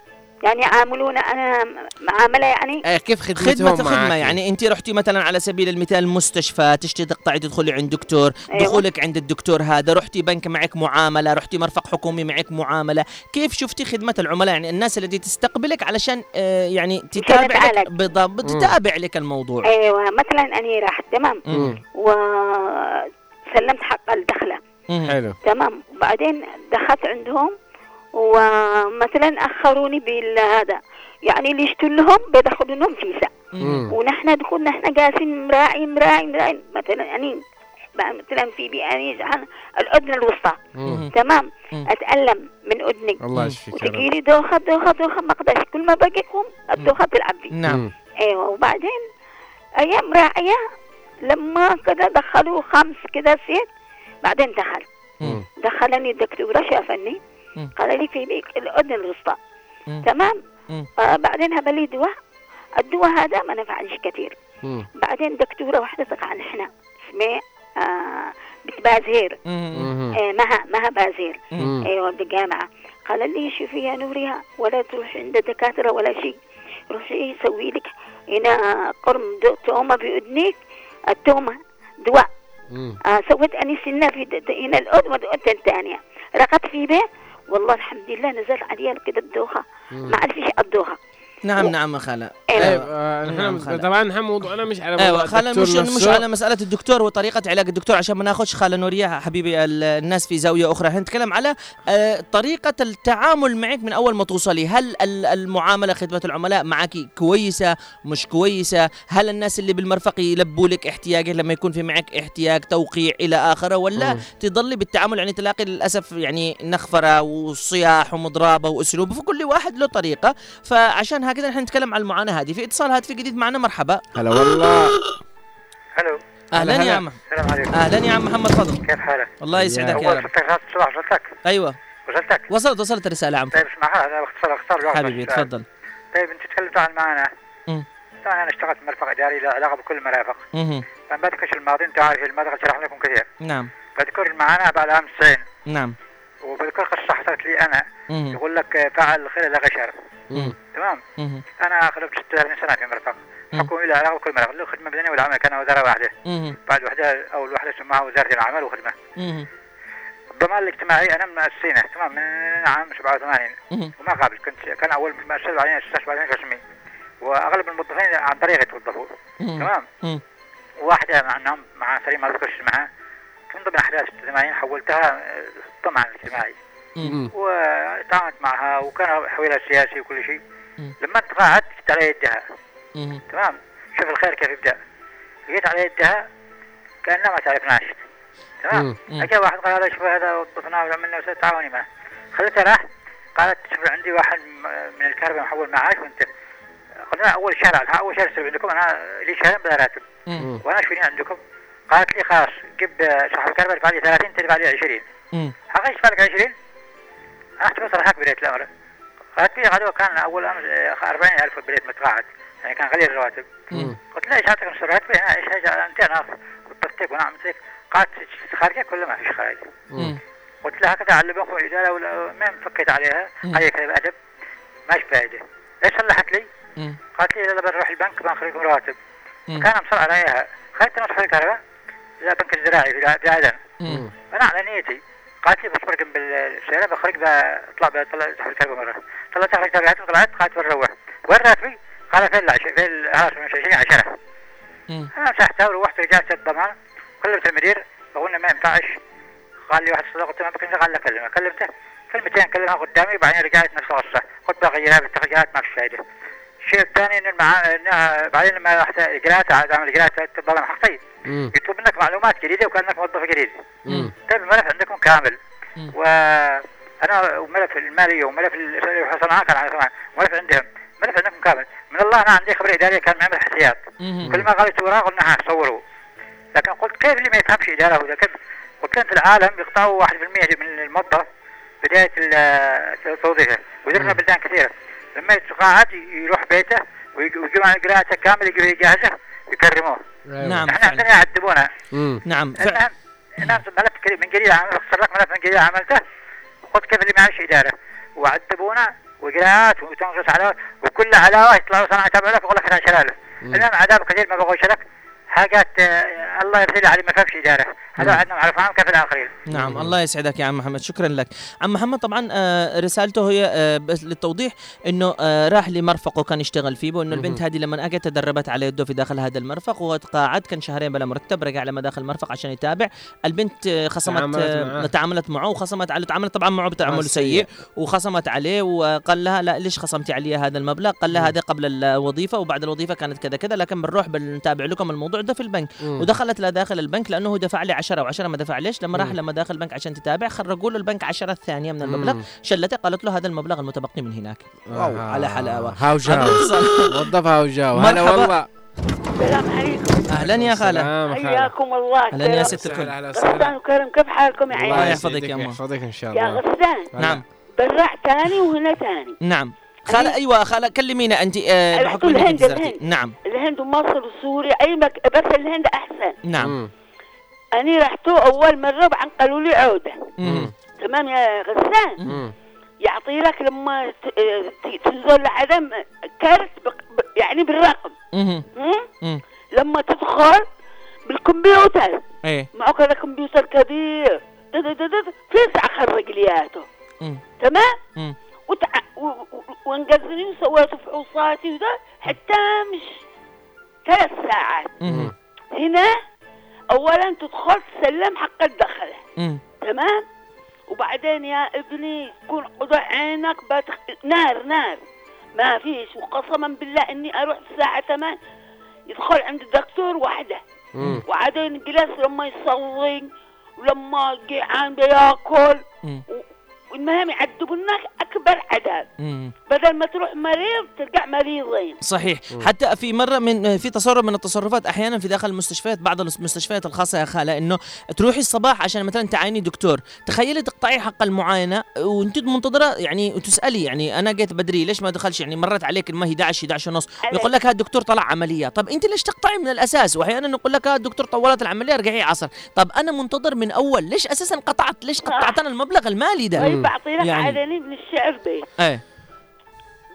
يعني يعاملونا أنا معاملة يعني إيه كيف خدمتهم خدمة خدمة يعني أنت رحتي مثلا على سبيل المثال مستشفى تشتي تقطعي تدخلي عند دكتور أيوة. دخولك عند الدكتور هذا رحتي بنك معك معاملة رحتي مرفق حكومي معك معاملة كيف شفتي خدمة العملاء؟ يعني الناس التي تستقبلك علشان آه يعني تتابع لك. بالضبط تتابع لك الموضوع. أيوه مثلا أنا رحت تمام. وسلمت حق الدخلة. حلو. تمام؟ بعدين دخلت عندهم ومثلا أخروني بالهذا. يعني اللي يشتوا لهم بيدخلوا لهم فيزا. ونحن دخلنا إحنا قاسين مراعي مراعي مراعي. مثلا يعني مثلا في بي يعني عن الأذن الوسطى. مم. تمام؟ مم. أتألم من اذني الله يشفيك وتجيلي دوخة دوخة دوخة. ما أقدرش كل ما اقوم الدوخة تلعب بي. نعم. أيوه. وبعدين أيام راعية لما كده دخلوا خمس كده سيت بعدين دخل. مم. دخلني الدكتوره شافني. مم. قال لي في بيك الأذن الوسطى. تمام. آه بعدين هبل لي دواء الدواء هذا ما نفعنيش كثير مم. بعدين دكتورة واحدة تقع نحن اسمها آه بنت بازير مم. مم. آه مها مها بازير مم. أيوه بالجامعة قال لي شوفي يا نوريا ولا تروح عند دكاترة ولا شيء روحي يسوي لك هنا قرم تومة باذنيك التومة دواء. آه سويت اني سنه في هنا الأذن والأذن الثانية رقدت في بيت والله الحمد لله نزل علي كده الدوخه ما عرفش الدوخة. نعم نعم خالة أيوه أيوه آه، نعم، نحن خالد. طبعا نحن موضوعنا مش على موضوع أيوه خالة مش مش. على مسألة الدكتور وطريقة علاج الدكتور عشان ما ناخذش خالة نورية حبيبي ال- الناس في زاوية أخرى إحنا نتكلم على آه، طريقة التعامل معك من أول ما توصلي هل ال- المعاملة خدمة العملاء معك كويسة مش كويسة هل الناس اللي بالمرفق يلبوا لك احتياجك لما يكون في معك احتياج توقيع إلى آخره ولا مم. تضلي بالتعامل يعني تلاقي للأسف يعني نخفرة وصياح ومضرابة وأسلوب فكل واحد له طريقة فعشان هكذا نحن نتكلم عن المعاناة هذه. في اتصال هاتفي جديد معنا مرحبا. هلا والله. ألو أهلا هلا. يا عم. السلام عليكم. أهلا يا عم محمد فضل كيف حالك؟ الله يسعدك يا رب. وصلتك؟ أيوه. وصلتك؟ وصلت وصلت الرسالة عم. طيب اسمع هذا باختصار اختصار الوقت. حبيبي. تفضل. طيب انت تكلمت عن. طبعا أنا اشتغلت في مرفق إداري له علاقة بكل المرافق. فما بذكرش الماضي أنت عارف الماضي قد شرحنا لكم كثير. نعم. بذكر معنا بعد عام 90 نعم. وبذكر قصة حصلت لي أنا. مهم. يقول لك فعل الخير لا غشر. تمام. أنا خدمت 36 سنه في مرفق. حكومي له علاقه بكل المرافق له خدمة مدنية والعمل كان وزارة واحدة. بعد وحدة أو الوحده سماها وزارة العمل مهم. الضمان الاجتماعي أنا من السينه تمام من عام 87 مهم. وما قابل كنت كان أول مؤسسه بعدين اسست بعدين رسمي وأغلب الموظفين عن طريقي يتوظفوا مهم. تمام. واحدة معهم مع سليم ما اذكرش اسمها من ضمن احداث 86 حولتها الطمع الاجتماعي وتعاملت معها وكان حويلها سياسي وكل شيء. لما انتقعت جت على يدها. تمام؟ شوف الخير كيف يبدأ. جيت على يدها كأنها ما تعرفناش تمام. اجى واحد قال هذا شوف هذا وظفناه وعملنا تعاوني معه. خذيتها راح قالت شوف عندي واحد من الكهرباء محول معاش وانت. قلنا أول شهر ها أول شهر يصير عندكم؟ أنا لي شهرين بلا راتب. وأنا شويني عندكم؟ قالت لي خلاص جيب صاحب الكهرباء دفع لي 30 تدفع لي 20 مم. حقيقة دفع لك 20 أنا احتفظت هناك بداية الامر قالت لي غدوة كان أول أمر 40000 بداية متقاعد يعني كان قليل الرواتب. قلت لها إيش هاتك نص الراتب هنا إيش إيش أنت ناس وطفتك ونعم مثلك قالت خارجك ولا ما فيش خارج. قلت لها هكذا علمكم الاداره ولا ما فكيت عليها. عليك كذا بأدب ماش فايدة إيش صلحت لي؟ قالت لي لا بنروح البنك بنخرج لكم رواتب. كان مصر على اياها خدت نص الكهرباء إلى بنك الزراعي في عدن. أنا على نيتي قالت لي بس برقم بالسياره بخرج بطلع بطلع تحت الكهرباء مره طلعت خرجت راتب طلعت قالت بنروح وين راتبي؟ قال في العش في الهاس من 20 10 مم. أنا مسحتها وروحت رجعت الضمان كلمت المدير قلنا ما ينفعش. قال لي واحد صدق قلت له ما بكلمك قال لي كلمه كلمته. كلمتين كلمها قدامي وبعدين رجعت نفس القصة. قلت بغيرها بالتغييرات ما في فايدة. الشيء الثاني ان المعا... إنها بعدين لما رحت اجراءات عمل اجراءات تبغى حقي. يطلب منك معلومات جديدة وكأنك موظف جديد. طيب الملف عندكم كامل. مم. وأنا وملف الماليه وملف ال- صنعاء كان على وملف عندهم. ملف عندكم كامل. من الله أنا عندي خبرة إدارية كان معمل حسيات. كل ما قالت وراه قلنا ها صوروا. لكن قلت كيف اللي ما يفهمش إدارة؟ وذا كيف قلت في العالم بيقطعوا 1% من الموظف بداية ال- توظيفه. ودرنا بلدان كثيرة. لما يتقاعد يروح بيته ويج- ويجمع قراءته كامل يجي يجهزه يكرموه. أيوة. نعم. إحنا عندنا يعذبونا. نعم الناس ملف كريم من قليل لك ملف من قليل عملته قلت كيف اللي معلش إدارة. وعذبونا وقراءات وتنقص علاوات وكل علاوة يطلعوا صنعة تابع لك ويقول لك أنا شلالة. المهم عذاب كثير ما بغوا لك حاجات آه، الله يبتلي عليه ما فهمش إدارة. هذا عندنا معرفة عنهم كيف الآخرين. نعم الله يسعدك يا عم محمد. شكرا لك. عم محمد طبعا آه، رسالته هي آه، بس للتوضيح إنه آه، راح لمرفق وكان يشتغل فيه وإنه البنت هذه لما أجت تدربت على يده في داخل هذا المرفق وتقاعد كان شهرين بلا مرتب رجع لما داخل المرفق عشان يتابع. البنت خصمت تعاملت معاه. تعاملت معه وخصمت عليه تعاملت طبعا معه بتعامل سيء. وخصمت عليه وقال لها لا ليش خصمتي علي هذا المبلغ؟ قال لها هذا قبل الوظيفة وبعد الوظيفة كانت كذا كذا لكن بنروح بنتابع لكم الموضوع ده في البنك. ودخلت له داخل البنك لأنه هو دفع لي 10 و10 ما دفع. ليش؟ لما راح لما داخل البنك عشان تتابع. خرجوا له البنك 10 الثانية من المبلغ. شلته قالت له هذا المبلغ المتبقي من هناك. واو آه. على حلاوة. هاو جاو. هذا اتصال. وظفها وجاو هلا. والله. السلام عليكم. أهلا يا خالة. خالة. حياكم الله. أهلا يا. ست الكل أهلا غسان وكرم. كيف حالكم يا الله عيال؟ يحفظك يا أمه. يحفظك إن شاء يا الله. غسان. نعم. برع تاني وهنا تاني. نعم. خالة أيوه خالة كلمينا أنت آه بحكم الهند، الهند. نعم. الهند ومصر وسوريا أي مك... بس الهند أحسن. نعم. مم. أنا رحت أول مره وبعدين قالوا لي عودة مم. تمام يا غسان. يعطي لك لما تنزل لعدم كارت يعني بالرقم. لما تدخل بالكمبيوتر إيه معه كذا كمبيوتر كبير د- تسع خرجلياته مم. تمام مم. وتع... و... و... وانقذني وسويت فحوصاتي وده حتى مش ثلاث ساعات. هنا اولا تدخل تسلم حق الدخله مم. تمام وبعدين يا ابني تكون قضاء عينك بتخ... نار نار ما فيش وقسما بالله إني أروح الساعة 8 يدخل عند الدكتور وحده. وبعدين جلس لما يصلي ولما جيعان بياكل مم. والمهم يعذبونك أكبر مم. بدل ما تروح مريض ترجع مريضين صحيح. حتى في مرة من في تصرف من التصرفات أحيانا في داخل المستشفيات بعض المستشفيات الخاصة يا خالة إنه تروحي الصباح عشان مثلا تعايني دكتور. تخيلي تقطعي حق المعاينة وأنت منتظرة يعني وتسالي يعني أنا جيت بدري ليش ما دخلش؟ يعني مرت عليك ما هي 11 11 ونص ويقول لك هذا الدكتور طلع عملية. طب أنت ليش تقطعي من الأساس؟ وأحيانا نقول لك هذا الدكتور طولت العملية ارجعي عصر. طب أنا منتظر من أول ليش أساسا قطعت؟ ليش قطعت أنا المبلغ المالي ده؟ طيب بعطي لك يعني- عدني من الشعر بيت إيه.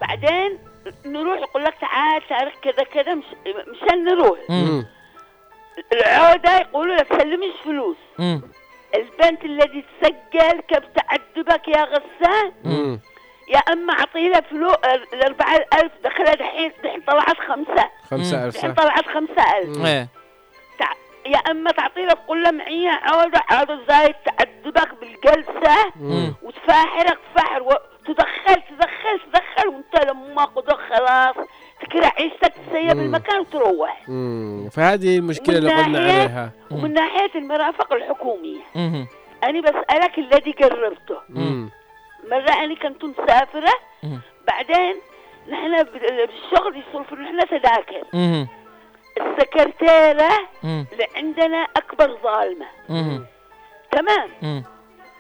بعدين نروح يقول لك تعال تاريخ كذا كذا مش مشان نروح. مم. العودة يقولوا لك سلمش فلوس مم. البنت الذي تسجل كيف تعذبك يا غسان مم. يا أما اعطيها فلوس الأربعة الف دخلها دحين دحين طلعت خمسة. خمسة ألف دحين طلعت خمسة ألف. إيه. تع... يا أما تعطي لك تقول لها معي عودة عودة زايد تعذبك بالجلسة. وتفاحرك فحر وتدخل تدخل تدخل وانت لما خلاص تكره عيشتك تسيب. المكان وتروح. فهذه المشكلة اللي قلنا عليها ومن ناحية المرافق الحكومية مم. أنا بسألك الذي قربته مم. مرة أنا كنت مسافرة مم. بعدين نحن بالشغل يصرفوا نحن تذاكر مم. اللي عندنا أكبر ظالمة مم. تمام.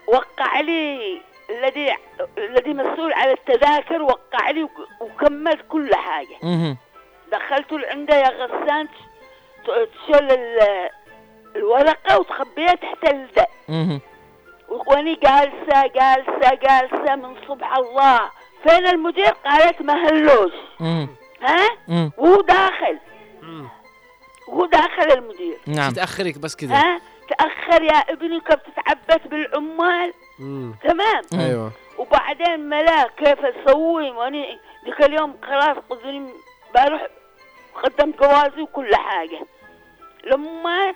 وقع لي الذي الذي مسؤول على التذاكر وقع لي وك- وكملت كل حاجة. مم. دخلته لعنده يا غسان ت- تشيل ال- الورقة وتخبيها تحت الدق. واني جالسة جالسة جالسة من صبح الله. فين المدير؟ قالت ما هلوش. ها. وهو داخل. وهو داخل المدير. نعم. تاخرك بس كذا ها؟ تأخر يا ابني كيف تتعبت بالعمال؟ مم. تمام أيوه وبعدين ملا كيف أسوي وأني ذيك اليوم خلاص قدرني بروح قدمت جوازي وكل حاجة لما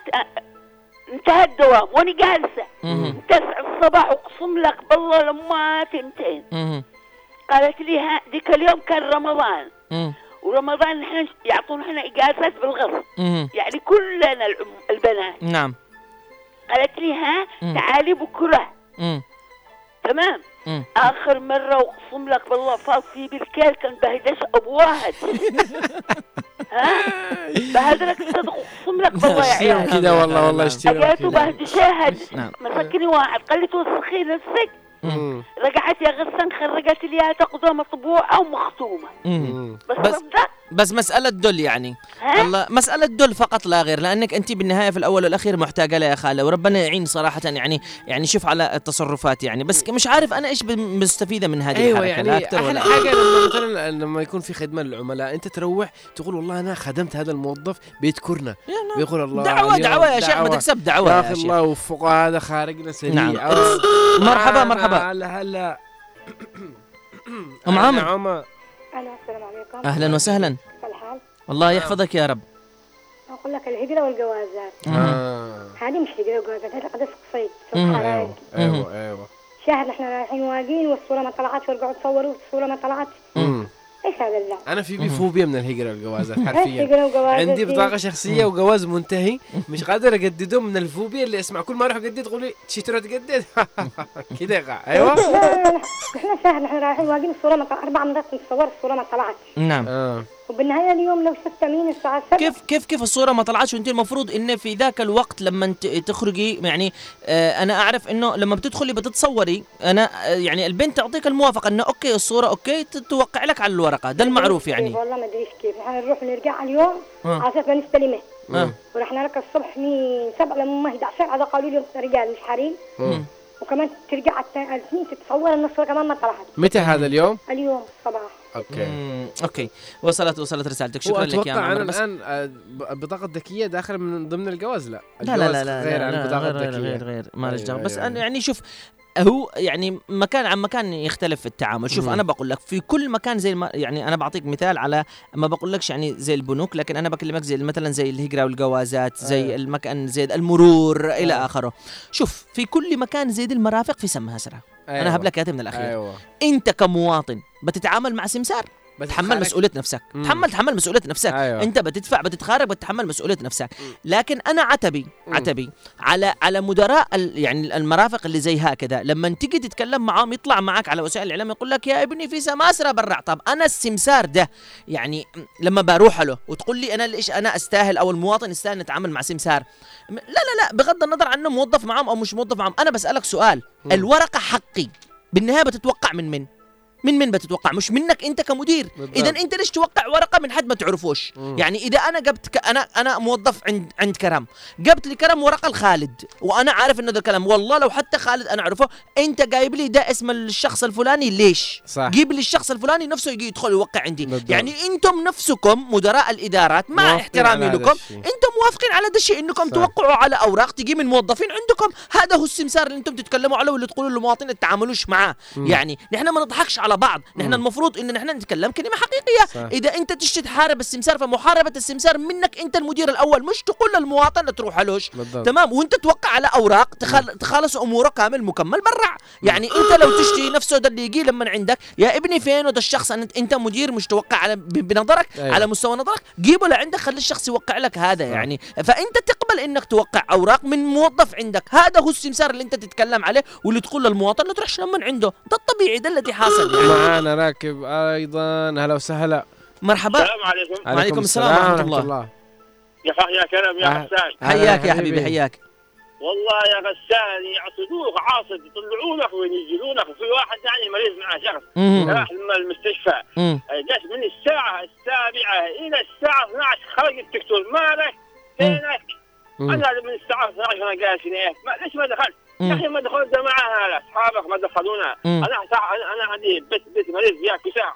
انتهى الدوام وأنا جالسة مم. تسع الصباح اقسم لك بالله لما تنتهي مم. قالت لي ها ذيك اليوم كان رمضان مم. ورمضان نحن يعطونا إحنا إجازات بالغصب. يعني كلنا البنات نعم قالت لي ها. تعالي بكرة مم. تمام مم. آخر مرة اقسم لك بالله فاض في بالكيل كان بهدش أبو واحد [laughs] ها بهدلك صدق أقسم لك بالله يا عيال كذا والله والله اشتريهم اجيته كذا بهدشها نعم. مسكني واحد قال لي توسخي نفسك. رجعت يا غسان خرجت لي تقضى مطبوعة. مم. بس, بس- صدق بس مسألة دل يعني. ها والله مسألة دل فقط لا غير لأنك أنت بالنهاية في الأول والأخير محتاجة لها يا خالة وربنا يعين صراحة يعني يعني شوف على التصرفات يعني. بس مش عارف أنا إيش مستفيدة من هذه أيوه الحركة لا يعني أكثر ولا حاجة لما مثلا لما يكون في خدمة للعملاء أنت تروح تقول والله أنا خدمت هذا الموظف بيذكرنا يا نعم. بيقول الله دعوة دعوة يا شيخ بدك سب دعوة يا شيخ. الله وفقه هذا خارجنا سريع. نعم. مرحبا مرحبا. هلا هلا أم عامر. السلام عليكم. أهلا وسهلا. الحال؟ الله يحفظك يا رب. أقول لك الهجرة والجوازات. آه. هذه مش هجرة وجوازات هذه قد قصيت مم. حرائق أيوه أيوه أيوه. شهر نحن رايحين واقين والصورة ما طلعتش ورجعوا تصوروا والصورة ما طلعت مم. إيش هذا اللعب؟ أنا في بي فوبيا من الهجرة والجوازات [laughs] حرفيا. عندي دي؟ بطاقة شخصية وجواز منتهي. مش قادر أجدده من الفوبيا اللي أسمع. كل ما أروح أجدد تقول لي تشي تروح تجدد؟ [laughs] كده أيوه. لا لا لا نحن شهر نحن رايحين واقين الصورة أربع مرات نتصور الصورة ما طلعت نعم. آه. وبالنهاية اليوم لو شفت مين الساعة 7 كيف كيف كيف الصورة ما طلعتش؟ وانت المفروض إن في ذاك الوقت لما تخرجي يعني آه أنا أعرف إنه لما بتدخلي بتتصوري. أنا آه يعني البنت تعطيك الموافقة إنه أوكي الصورة أوكي توقع لك على الورقة. ده المعروف يعني. والله ما ادريش كيف. نحن نروح نرجع اليوم. على أساس ما نستلمه. ورحنا لك الصبح من 7 لما 11 هذا قالوا لي رجال مش حريم. وكمان ترجع الت- الاثنين تتصور النص كمان ما طلعت. متى هذا اليوم؟ اليوم الصباح. okay. مم، okay. وصلت وصلت رسالتك. شكرا لك يا معمر أنا بس الآن آه، ب- البطاقه الذكيه داخله من ضمن الجواز. لا لا لا الجواز لا لا غير لا, عن لا البطاقه غير غير الذكيه غير, غير ما لهش أيوة، دعوة. بس أيوة. يعني شوف هو يعني مكان عن مكان يختلف في التعامل. شوف مم. أنا بقول لك في كل مكان زي الم... يعني أنا بعطيك مثال على ما بقول لكش يعني زي البنوك لكن أنا بكلمك زي مثلا زي الهجره والجوازات زي أيوة. المكان زي المرور إلى أيوة. آخره. شوف في كل مكان زي دي المرافق في سمها سرعه أيوة. أنا هبلك كاتب من الأخير. أيوه. أنت كمواطن بتتعامل مع سمسار؟ تحمل مسؤولية نفسك مم. تحمل تحمل مسؤولية نفسك أيوة. انت بتدفع بتتخارج بتتحمل مسؤولية نفسك مم. لكن أنا عتبي مم. عتبي على على مدراء يعني المرافق اللي زي هكذا لما تيجي تتكلم معاهم يطلع معك على وسائل الإعلام يقول لك يا ابني في سماسره برا طب أنا السمسار ده يعني لما بروح له وتقول لي أنا ليش أنا أستاهل أو المواطن يستاهل نتعامل مع سمسار لا لا لا بغض النظر عنه موظف معاهم أو مش موظف معاهم أنا بسألك سؤال مم. الورقة حقي بالنهاية بتتوقع من من من من بتتوقع مش منك انت كمدير. اذا انت ليش توقع ورقة من حد ما تعرفوش مم. يعني إذا أنا جبت ك... أنا أنا موظف عند عند كرم جبت لكرم ورقة لخالد وأنا عارف إنه ده كلام والله لو حتى خالد أنا أعرفه أنت جايب لي ده اسم الشخص الفلاني ليش صح جيب لي الشخص الفلاني نفسه يجي يدخل يوقع عندي بالضبط. يعني أنتم نفسكم مدراء الإدارات مع احترامي لكم. أنتم موافقين على ده الشيء إنكم صح. توقعوا على أوراق تجي من موظفين عندكم هذا هو السمسار اللي أنتم تتكلموا عليه واللي تقولوا للمواطنين ما تتعاملوش معاه مم. يعني نحن ما نضحكش على بعض. نحن. المفروض إن نحن نتكلم كلمة حقيقية. صح. إذا أنت تشتي تحارب السمسار فمحاربة السمسار منك أنت المدير الأول. مش تقول للمواطن تروح لهش تمام؟ وأنت توقع على أوراق تخل... تخلص أموره كامل مكمل برع يعني أنت لو تشتي نفسه ده اللي يجي لما عندك. يا ابني فين؟ ده الشخص أنت, مدير مش توقع على. بنظرك أيوة. على مستوى نظرك. جيبه لعندك خلي الشخص يوقع لك هذا يعني. فأنت تقبل إنك توقع أوراق من موظف عندك. هذا هو السمسار اللي أنت تتكلم عليه واللي تقول للمواطن لا تروحش لمن عنده. ده الطبيعي ده الذي حاصل. يعني معانا راكب أيضا هلا وسهلا مرحبا السلام عليكم وعليكم السلام ورحمة الله. يا خ- يا كرم يا آه. غسان حياك يا حبيبي. حياك والله يا غسان يعصدوك عاصد يطلعونك وينزلونك وفي واحد يعني مريض معه شخص. راح الم- المستشفى مم. جلس من الساعة السابعة إلى الساعة 12 خرج الدكتور مالك فينك؟ أنا من الساعة 12 أنا جالس ليش ما دخلت؟ يا أخي ما دخلت معها هذا أصحابك ما دخلونا أنا أنا عندي بيت بيت مريض فيها ما.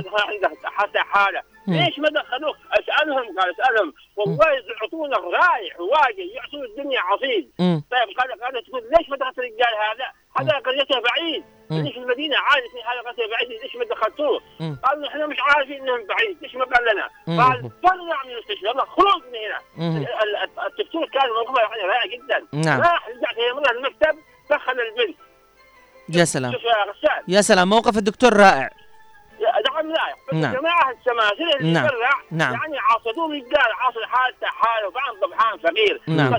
دخل عندك حتى حالة مم. ليش ما دخلوك؟ أسألهم قال أسألهم والله يعطونك رايح واقع يعطون الدنيا عصيد. طيب قال قال تقول ليش ما دخلت الرجال هذا؟ هذا قريته بعيد. ليش المدينة عارف إن هذا قريته بعيد ليش ما دخلتوه؟ قالوا إحنا مش عارفين إنهم بعيد ليش ما قال لنا؟ قال طلع من المستشفى يلا خروج من هنا الدكتور كان موقفه يعني رائع جدا نعم. راح رجع في مرة المكتب دخل البنت يا سلام يا سلام موقف الدكتور رائع نعم بس نعم. جماعة السماسرة اللي نعم. نعم. يعني عاصدوه رجال عاصر حالته حاله طبعا طبعان فقير نعم.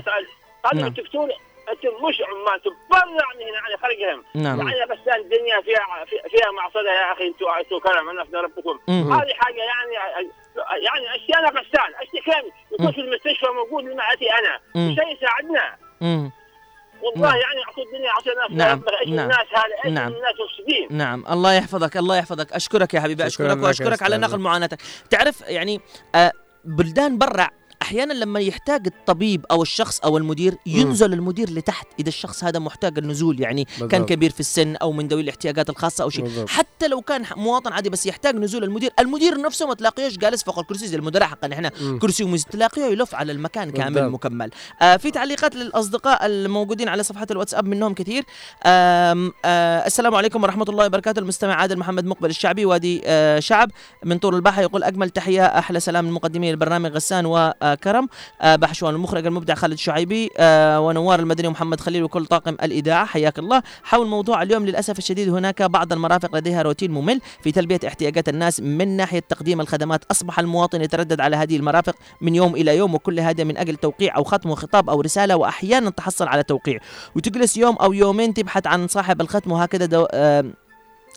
قالوا نعم. الدكتور أنت مش عمال تبرع من هنا يعني خرجهم نعم. يعني بس الدنيا فيها في- فيها معصده يا أخي أنتوا أنتوا كلام عن نفسنا ربكم. هذه حاجة يعني يعني أشياء أنا غسان أشياء كامل يكون في المستشفى موجود لما اتي أنا. شيء يساعدنا. والله نعم. يعني اعطوا الدنيا اعطوا الناس نعم. نعم. الناس هذا إيش نعم. الناس مفسدين نعم الله يحفظك الله يحفظك أشكرك يا حبيبي أشكرك وأشكرك على. نقل معاناتك تعرف يعني آه بلدان برا أحيانا لما يحتاج الطبيب أو الشخص أو المدير ينزل المدير لتحت إذا الشخص هذا محتاج النزول يعني كان بالضبط. كبير في السن أو من ذوي الاحتياجات الخاصة أو شيء. حتى لو كان مواطن عادي بس يحتاج نزول المدير المدير نفسه ما تلاقيهش جالس فوق الكرسي زي المدراء حقنا إحنا مم. كرسي وميز تلاقيه يلف على المكان كامل بالضبط. مكمل آه في تعليقات للأصدقاء الموجودين على صفحه الواتساب منهم كثير آم آه السلام عليكم ورحمة الله وبركاته المستمع عادل محمد مقبل الشعبي وادي آه شعب من طور الباحة يقول أجمل تحية أحلى سلام للمقدمين البرنامج غسان وكرم آه بحشوان المخرج المبدع خالد الشعيبي آه ونوار المدني ومحمد خليل وكل طاقم الإذاعة حياك الله. حول موضوع اليوم للأسف الشديد هناك بعض المرافق لديها روتين ممل في تلبية احتياجات الناس من ناحية تقديم الخدمات. أصبح المواطن يتردد على هذه المرافق من يوم إلى يوم وكل هذا من أجل توقيع أو ختم خطاب أو رسالة وأحيانا تحصل على توقيع. وتجلس يوم أو يومين تبحث عن صاحب الختم وهكذا دو آه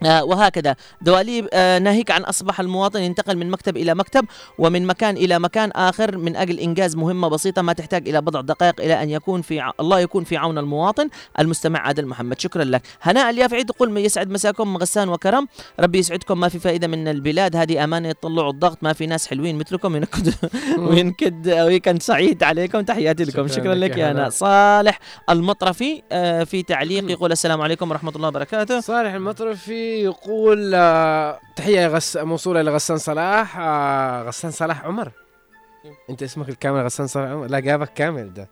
وهكذا. دواليب آه ناهيك عن أصبح المواطن ينتقل من مكتب إلى مكتب ومن مكان إلى مكان آخر من أجل إنجاز مهمة بسيطة ما تحتاج إلى بضع دقائق إلى أن يكون في ع... الله يكون في عون المواطن. المستمع عادل محمد شكرا لك. هناء اليافعي تقول ما يسعد مساكم غسان وكرم. ربي يسعدكم. ما في فائدة من البلاد. هذه أمانة يطلعوا الضغط. ما في ناس حلوين مثلكم. ينكد وينكد [laughs] [laughs] ويكند سعيد عليكم. تحياتي لكم. شكراً شكرا لك يا هناء. صالح المطرفي آه في تعليق يقول السلام عليكم ورحمة الله وبركاته. صالح المطرفي يقول آه، تحية غس... موصولة لغسان صلاح آه، غسان صلاح عمر. انت اسمك الكامل غسان عمر. لا جابك كامل ده.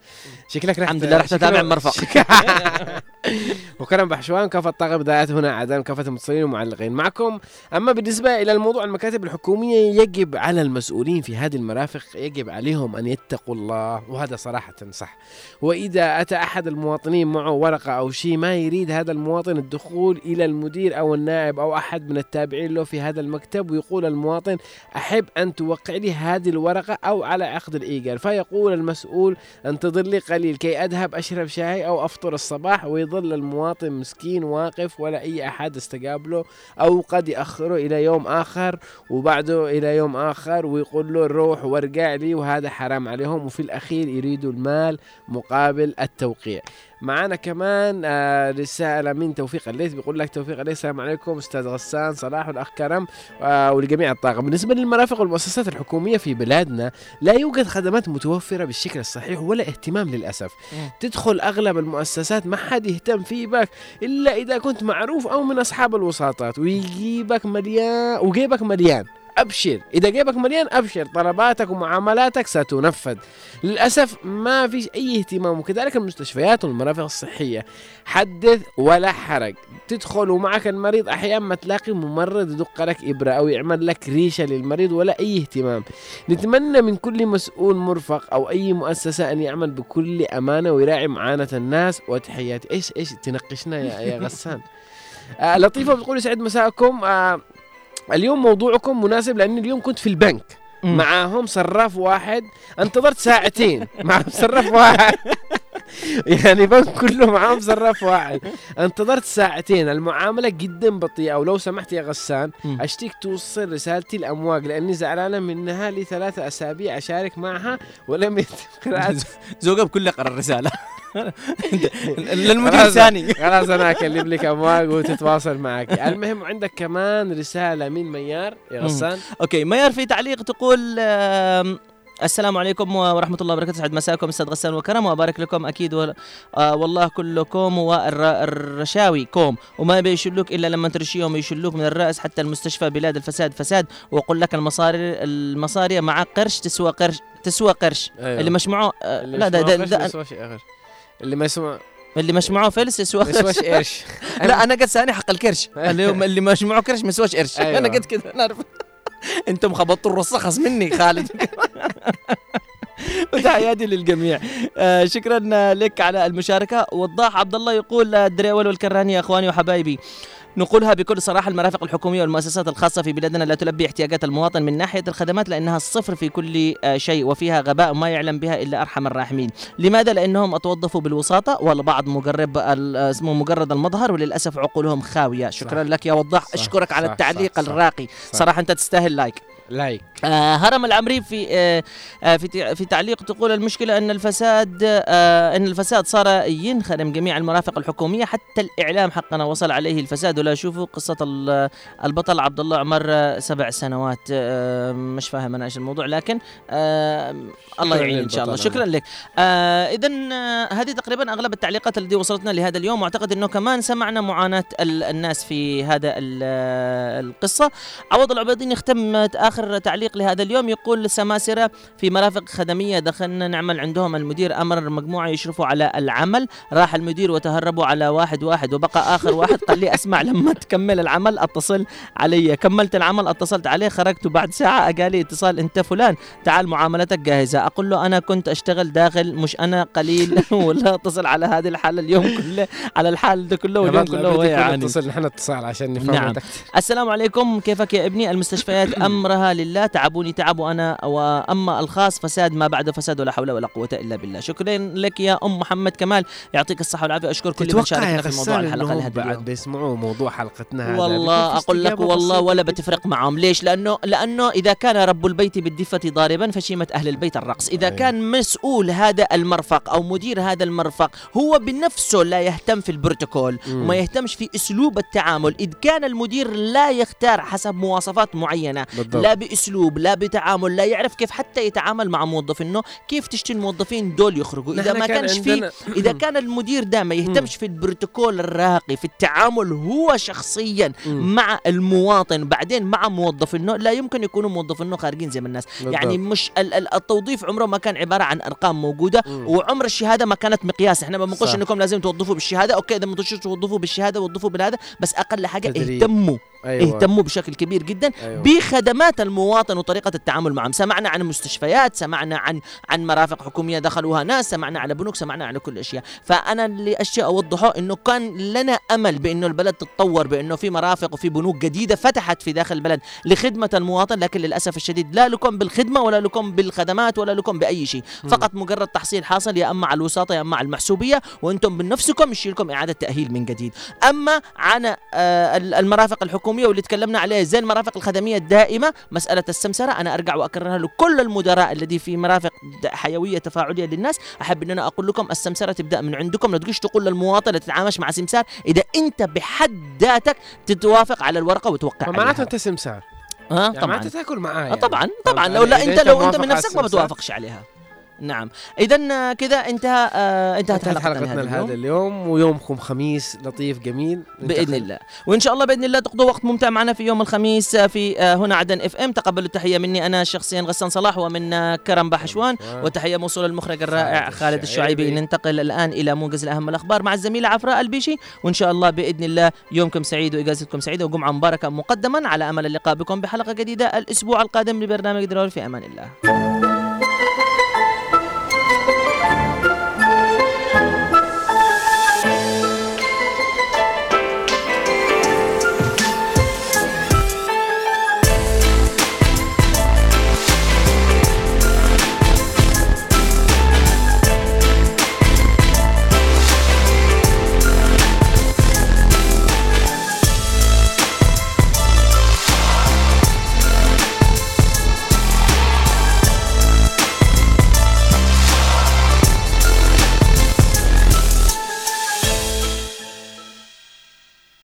شكلك رحت الحمد لله رحت أتابع مرفق. [laughs] وكرم بحشوان كافة طاقم بدايات هنا عدم كافة المتصلين والمعلقين معكم. أما بالنسبة إلى الموضوع المكاتب الحكومية يجب على المسؤولين في هذه المرافق يجب عليهم أن يتقوا الله وهذا صراحة صح. وإذا أتى أحد المواطنين معه ورقة أو شيء ما يريد هذا المواطن الدخول إلى المدير أو النائب أو أحد من التابعين له في هذا المكتب ويقول المواطن أحب أن توقع لي هذه الورقة أو على عقد الإيجار. فيقول المسؤول أنتظر لي قليل كي أذهب أشرب شاي أو أفطر الصباح ويظل المواطن مسكين واقف ولا أي أحد استقابله أو قد يأخره إلى يوم آخر وبعده إلى يوم آخر ويقول له روح وارجع لي. وهذا حرام عليهم وفي الأخير يريدوا المال مقابل التوقيع. معنا كمان آه رسالة من توفيق الليث بيقول لك توفيق الليث السلام عليكم أستاذ غسان صلاح والأخ كرم آه ولجميع الطاقم. بالنسبة للمرافق والمؤسسات الحكومية في بلادنا لا يوجد خدمات متوفرة بالشكل الصحيح ولا اهتمام للأسف. تدخل أغلب المؤسسات ما حد يهتم في بك إلا إذا كنت معروف أو من أصحاب الوساطات. ويجيبك مليان وجيبك مليان. أبشر. إذا جيبك مليان أبشر. طلباتك ومعاملاتك ستنفذ. للأسف ما فيش أي اهتمام. وكذلك المستشفيات والمرافق الصحية. حدث ولا حرج. تدخل ومعك المريض. أحيانا ما تلاقي ممرض يدق لك إبرة أو يعمل لك ريشة للمريض ولا أي اهتمام. نتمنى من كل مسؤول مرفق أو أي مؤسسة أن يعمل بكل أمانة ويراعي معاناة الناس. وتحياتي. إيش إيش تنقشنا يا, يا غسان؟ [laughs] آه لطيفة بتقول يسعد مساءكم. آه اليوم موضوعكم مناسب لأن اليوم كنت في البنك. معاهم صراف واحد. انتظرت ساعتين. [laughs] معهم صراف واحد. [laughs] يعني بنك كله معاهم صراف واحد. انتظرت ساعتين. المعاملة جدا بطيئة ولو سمحت يا غسان. أشتيك توصل رسالتي الأمواج لأني زعلانة منها لي ثلاثة أسابيع أشارك معها ولم يتم قراءة [laughs] زوجها بكل قرأ الرسالة. [laughs] للمدير الثاني. خلاص أنا أكلم لك أمواج وتتواصل معك. المهم عندك كمان رسالة من ميار يا. غسان. أوكي ميار في تعليق تقول السلام عليكم ورحمة الله وبركاته. سعد مساكم أستاذ غسان وكرم وأبارك لكم أكيد وال... آه والله كلكم والرشاوي كوم وما بيشلوك إلا لما ترشيهم يشلوك من الرأس حتى المستشفى بلاد الفساد فساد. وأقول لك المصاري المصاري مع قرش تسوى قرش تسوى قرش. أيوة. اللي مش معه آه اللي لا ده, ده, ده آخر. اللي ما يسمع اللي مش معه فلس يسوى يسواش قرش. [laughs] لا أنا قد ثاني حق الكرش [laughs] اللي مش معه كرش ما يسواش قرش. أيوة. أنا قد كذا نعرف. أنتم خبطتوا الرصخص مني خالد. [laughs] وتحياتي للجميع. آه شكرا لك على المشاركة. وضاح عبد الله يقول الدريول والكراني يا إخواني وحبايبي. نقولها بكل صراحة المرافق الحكومية والمؤسسات الخاصة في بلادنا لا تلبي احتياجات المواطن من ناحية الخدمات لأنها الصفر في كل آه، شيء وفيها غباء ما يعلم بها إلا أرحم الراحمين لماذا؟ لأنهم أتوظفوا بالوساطة والبعض مقرب ال- آه، اسمه مجرد المظهر وللأسف عقولهم خاوية شكرا صح. لك يا وضاح صح، أشكرك على صح، التعليق صح،. الراقي صح. صراحة أنت تستاهل like like آه هرم العمري في آه آه في في تعليق تقول المشكلة أن الفساد آه أن الفساد صار ينخر جميع المرافق الحكومية حتى الإعلام حقنا وصل عليه الفساد. ولا شوفوا قصة ال- البطل عبد الله عمر سبع سنوات. آه مش فاهم أنا إيش الموضوع لكن آه الله يعين إن شاء الله. شكرا لك. آه اذا آه هذه تقريبا أغلب التعليقات التي وصلتنا لهذا اليوم. وأعتقد إنه كمان سمعنا معاناة ال- الناس في هذا آه، القصة. عوض العبيدين يختم اخر تعليق لهذا اليوم يقول سماسرة في مرافق خدمية دخلنا نعمل عندهم المدير أمر مجموعة يشرفوا على العمل. راح المدير وتهربوا على واحد واحد وبقى آخر واحد. قال لي أسمع لما تكمل العمل أتصل علي. كملت العمل أتصلت عليه خرجت بعد ساعة. قال لي اتصال أنت فلان تعال معاملتك جاهزة. أقول له أنا كنت أشتغل داخل مش أنا قليل. [laughs] ولا اتصل على هذه الحالة اليوم كله على الحال ده كله واليوم كله هو يعاني اتصل نحن اتصال عشان نفهم نعم. السلام عليكم. كيفك يا ابني؟ المستشفيات [clears throat] لله تعبوني تعب وأنا وأما الخاص فساد ما بعد فساد ولا حول ولا قوة إلا بالله. شكرا لك يا أم محمد كمال. يعطيك الصحة والعافية. أشكر كل من شاركنا في موضوع انهم لهذا بعد بيسمعوا موضوع حلقتنا هذا؟ والله أقول لك والله ولا. بتفرق معهم ليش؟ لأنه لأنه إذا كان رب البيت بالدفة ضاربا فشيمة أهل البيت الرقص. إذا أيوة. كان مسؤول هذا المرفق أو مدير هذا المرفق هو بنفسه لا يهتم في البروتوكول مم. وما يهتمش في أسلوب التعامل. إذ كان المدير لا يختار حسب مواصفات معينة بالضبط. لا بأسلوب لا بتعامل لا يعرف كيف حتى يتعامل مع موظفينه كيف تشتي الموظفين دول يخرجوا إذا ما كان كانش في [clears throat] إذا كان المدير ده ما يهتمش في البروتوكول الراقي في التعامل هو شخصيا. مع المواطن بعدين مع موظفينه لا يمكن يكونوا موظفينه خارجين زي ما الناس. يعني مش ال- ال- التوظيف عمره ما كان عبارة عن أرقام موجودة. وعمر الشهادة ما كانت مقياس إحنا ما بنقولش. إنكم لازم توظفوا بالشهادة أوكي إذا ما توظفوا بالشهادة وظفوا بالهذا بس أقل حاجة تدريب. اهتموا أيوة. اهتموا بشكل كبير جدا أيوة. بخدمات المواطن وطريقة التعامل معهم. سمعنا عن مستشفيات سمعنا عن عن مرافق حكومية دخلوها ناس سمعنا على بنوك سمعنا على كل الاشياء فأنا اللي أشياء أوضحه إنه كان لنا أمل بإنه البلد تتطور بإنه في مرافق وفي بنوك جديدة فتحت في داخل البلد لخدمة المواطن لكن للأسف الشديد لا لكم بالخدمة ولا لكم بالخدمات ولا لكم بأي شيء. فقط مجرد تحصيل حاصل يا أما على الوساطة يا أما على المحسوبية وأنتم بنفسكم يشيل لكم إعادة تأهيل من جديد. أما عن آه، ال- المرافق الحكومية واللي تكلمنا عليه زي المرافق الخدمية الدائمة. مسألة السمسرة أنا أرجع وأكررها لكل المدراء الذي في مرافق حيوية تفاعلية للناس. أحب إن أنا أقول لكم السمسرة تبدأ من عندكم. لا تجيش تقول للمواطن تتعامش مع سمسار. إذا أنت بحد ذاتك تتوافق على الورقة وتوقع فمعناته عليها. أنت سمسار. ها يعني طبعا. معناته تأكل معاه آه يعني. طبعا. طبعا لو؟ لا إذا أنت لو أنت من نفسك ما بتوافقش عليها. نعم. اذا كذا انتهى آه انتهت حلقتنا حلقتنا لهذا اليوم. اليوم ويومكم خميس لطيف جميل. بإذن الله. وإن شاء الله بإذن الله تقضوا وقت ممتع معنا في يوم الخميس آه، في آه، هنا عدن إف إم. تقبلوا التحية مني أنا شخصيا غسان صلاح ومن آه، كرم بحشوان. وتحية موصوله للمخرج الرائع خالد الشعيبي. ننتقل الآن إلى موجز الأهم الأخبار مع الزميله عفراء البيشي. وإن شاء الله بإذن الله يومكم سعيد وإجازتكم سعيدة وجمعة مباركة مقدما. على أمل اللقاء بكم بحلقة جديدة الأسبوع القادم لبرنامج درور. في أمان الله.